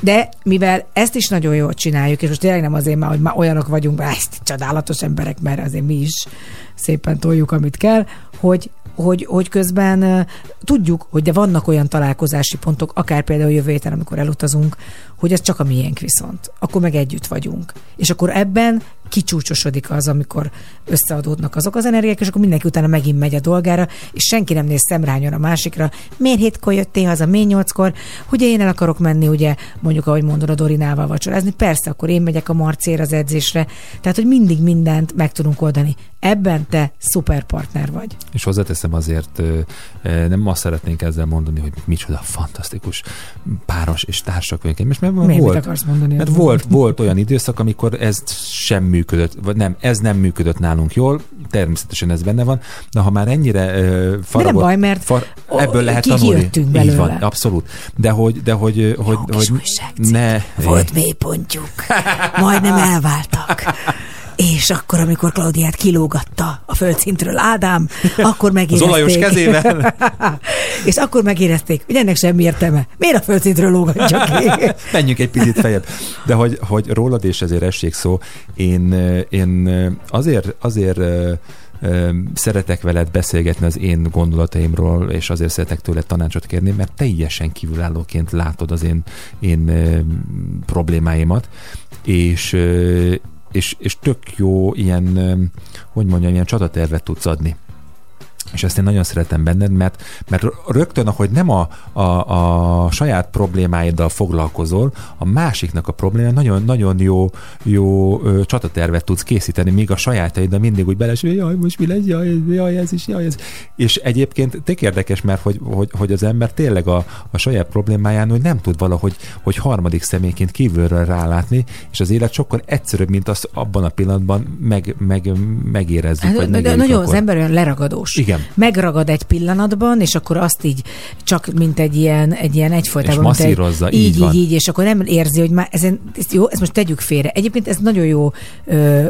Speaker 3: De mivel ezt is nagyon jól csináljuk, és most tényleg nem azért már, hogy már olyanok vagyunk, bár ezt csodálatos emberek, mert azért mi is szépen toljuk, amit kell, hogy hogy, hogy közben uh, tudjuk, hogy de vannak olyan találkozási pontok, akár például jövő héten, amikor elutazunk, hogy ez csak a miénk viszont. Akkor meg együtt vagyunk. És akkor ebben kicsúcsosodik az, amikor összeadódnak azok az energiák, és akkor mindenki utána megint megy a dolgára, és senki nem néz szemrányon a másikra. Miért hétkor jöttél haza, miért nyolckor? Ugye én el akarok menni, ugye mondjuk, ahogy mondod, a Dorinával vacsorázni. Persze, akkor én megyek a Marcér az edzésre. Tehát, hogy mindig mindent meg tudunk oldani. Ebben te szuper partner vagy.
Speaker 2: És hozzáteszem azért, nem azt szeretnénk ezzel mondani, hogy micsoda fantasztikus páros és társak vagyunk. Most mert
Speaker 3: Miért
Speaker 2: volt,
Speaker 3: akarsz mondani?
Speaker 2: mert volt, volt olyan időszak, amikor ez sem működött, vagy nem, ez nem működött nálunk jól, természetesen ez benne van, de ha már ennyire uh, faragott,
Speaker 3: baj, mert
Speaker 2: far, ebből lehet tanulni.
Speaker 3: kijöttünk
Speaker 2: Így
Speaker 3: belőle.
Speaker 2: van, abszolút. De hogy, de hogy, hogy,
Speaker 3: kis
Speaker 2: hogy
Speaker 3: újságcikk.
Speaker 2: ne,
Speaker 3: Volt mélypontjuk. Majdnem elváltak. És akkor, amikor Klaudiát kilógatta a földszintről Ádám, akkor megérezték.
Speaker 2: olajos kezével.
Speaker 3: és akkor megérezték, hogy ennek semmi értelme. Miért a földszintről lógatja ki?
Speaker 2: Menjünk egy picit feljebb. De hogy, hogy rólad és ezért essék szó, én, én azért, azért szeretek veled beszélgetni az én gondolataimról, és azért szeretek tőled tanácsot kérni, mert teljesen kívülállóként látod az én, én problémáimat, és, és, és tök jó ilyen, hogy mondjam, ilyen csatatervet tudsz adni. És ezt én nagyon szeretem benned, mert, mert rögtön, ahogy nem a, a, a saját problémáiddal foglalkozol, a másiknak a probléma nagyon, nagyon jó, jó ö, csatatervet tudsz készíteni, míg a sajátaiddal mindig úgy belesül, hogy jaj, most mi lesz, jaj, jaj, ez is, jaj, ez. És egyébként tök érdekes, mert hogy, hogy, hogy az ember tényleg a, a saját problémáján, hogy nem tud valahogy hogy harmadik személyként kívülről rálátni, és az élet sokkal egyszerűbb, mint azt abban a pillanatban meg, meg, megérezzük,
Speaker 3: Hát,
Speaker 2: vagy
Speaker 3: de- nagyon
Speaker 2: akkor.
Speaker 3: az ember olyan leragadós.
Speaker 2: Igen.
Speaker 3: Megragad egy pillanatban, és akkor azt így csak mint egy ilyen, egy ilyen egyfolytában.
Speaker 2: És
Speaker 3: mint egy-
Speaker 2: masszírozza, így
Speaker 3: így,
Speaker 2: van.
Speaker 3: így, és akkor nem érzi, hogy már ezen, ezt, jó, ezt most tegyük félre. Egyébként ez nagyon jó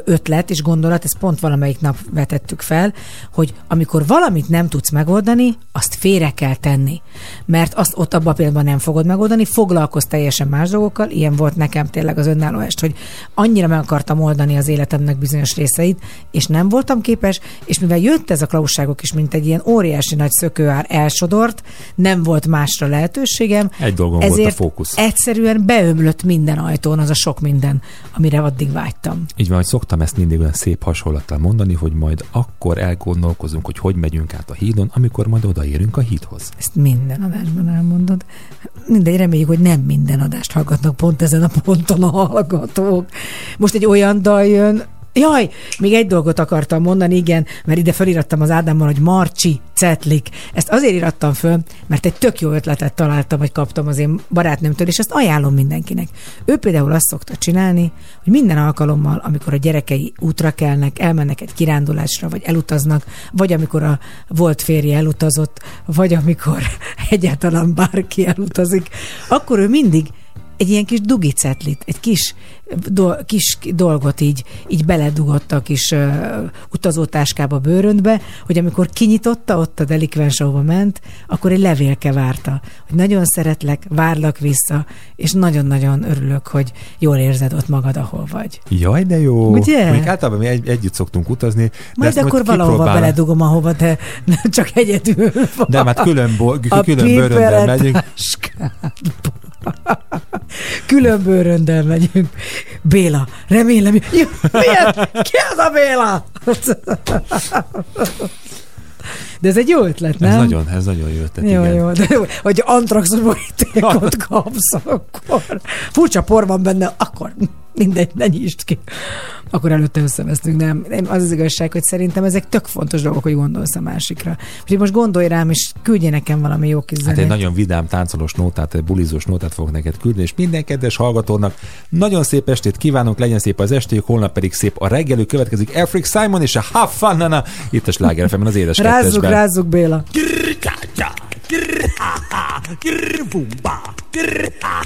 Speaker 3: ötlet és gondolat, ezt pont valamelyik nap vetettük fel, hogy amikor valamit nem tudsz megoldani, azt félre kell tenni. Mert azt ott abban a pillanatban nem fogod megoldani, foglalkozz teljesen más dolgokkal, ilyen volt nekem tényleg az önálló est, hogy annyira meg akartam oldani az életemnek bizonyos részeit, és nem voltam képes, és mivel jött ez a klausságok is, mint egy ilyen óriási nagy szökőár elsodort, nem volt másra lehetőségem.
Speaker 2: Egy dolgon volt a
Speaker 3: ezért
Speaker 2: fókusz.
Speaker 3: egyszerűen beömlött minden ajtón az a sok minden, amire addig vágytam.
Speaker 2: Így van, hogy szoktam ezt mindig olyan szép hasonlattal mondani, hogy majd akkor elgondolkozunk, hogy hogy megyünk át a hídon, amikor majd odaérünk a hídhoz.
Speaker 3: Ezt minden adásban elmondod. Mindegy, reméljük, hogy nem minden adást hallgatnak pont ezen a ponton a hallgatók. Most egy olyan dal jön, Jaj, még egy dolgot akartam mondani, igen, mert ide felirattam az Ádámmal, hogy Marcsi Cetlik. Ezt azért irattam föl, mert egy tök jó ötletet találtam, vagy kaptam az én barátnőmtől, és ezt ajánlom mindenkinek. Ő például azt szokta csinálni, hogy minden alkalommal, amikor a gyerekei útra kelnek, elmennek egy kirándulásra, vagy elutaznak, vagy amikor a volt férje elutazott, vagy amikor egyáltalán bárki elutazik, akkor ő mindig egy ilyen kis dugicetlit, egy kis, do, kis dolgot így, így beledugott a kis uh, utazótáskába, bőröntbe, hogy amikor kinyitotta, ott a delikvens, ahova ment, akkor egy levélke várta, hogy nagyon szeretlek, várlak vissza, és nagyon-nagyon örülök, hogy jól érzed ott magad, ahol vagy.
Speaker 2: Jaj, de jó!
Speaker 3: Ugye?
Speaker 2: Még általában mi egy, együtt szoktunk utazni. De
Speaker 3: Majd akkor valahova beledugom, ahova te nem csak egyedül vagy.
Speaker 2: De hát külön, külön bőröndel megyünk.
Speaker 3: Külön bőröndel megyünk. Béla, remélem. Jó, milyen? Ki az a Béla? De ez egy jó ötlet, nem?
Speaker 2: Ez nagyon, ez nagyon jó ötlet,
Speaker 3: jó,
Speaker 2: igen.
Speaker 3: jó, de jó, hogy antrax borítékot kapsz, akkor furcsa por van benne, akkor mindegy, ne nyisd ki. Akkor előtte összevesztünk. Nem, az az igazság, hogy szerintem ezek tök fontos dolgok, hogy gondolsz a másikra. Úgyhogy most gondolj rám, és küldj nekem valami jó kis
Speaker 2: Hát egy
Speaker 3: zenét.
Speaker 2: nagyon vidám, táncolós nótát, egy bulizós nótát fogok neked küldeni, és minden kedves hallgatónak nagyon szép estét kívánok, legyen szép az estéjük, holnap pedig szép a reggelő, következik Elfrick Simon és a Ha Fun itt a Sláger az édes
Speaker 3: Rázzuk,
Speaker 2: kettesben.
Speaker 3: rázzuk, Béla.
Speaker 13: kirvumba, kir ha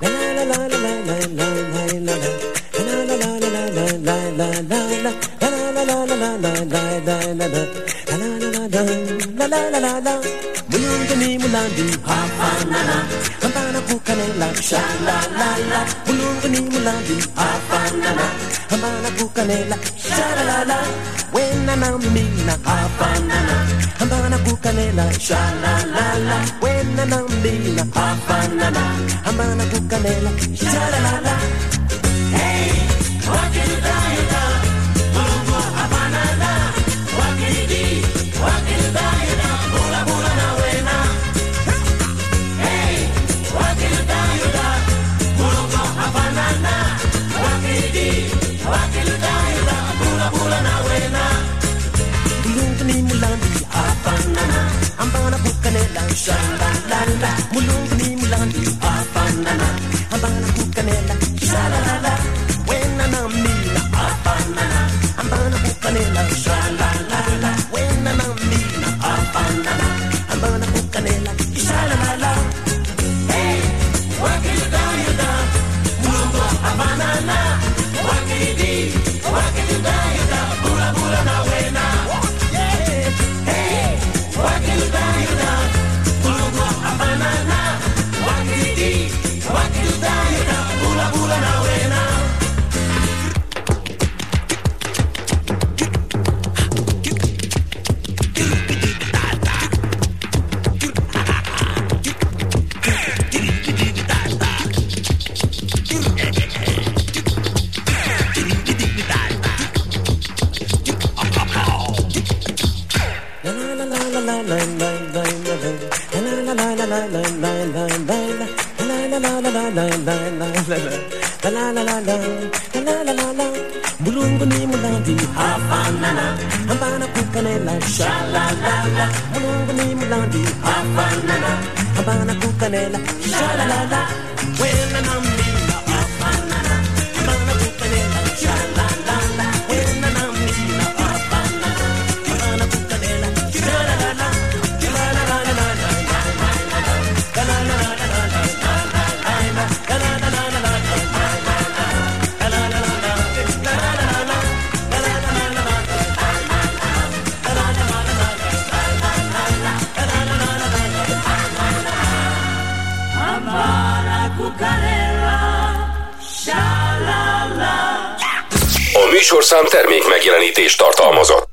Speaker 13: La la la la la la la la la. La la la la la la la la la. La la la la la la la la la. La la la la la Anthony Mulandi. Afanana, Hantana Pukanela shalalala. la la Mulandi. Afanana, Hantana Pukanela shalalala. la la la. Wena na mina Hafanana Hantana Pukanela Sha la la Wena na mina Hafanana Hantana Pukanela Sha Kanela lan shan la mulung ni mulan afanana Havana kukanela, sha la la la. When
Speaker 1: I'm műsorszám termék megjelenítést tartalmazott.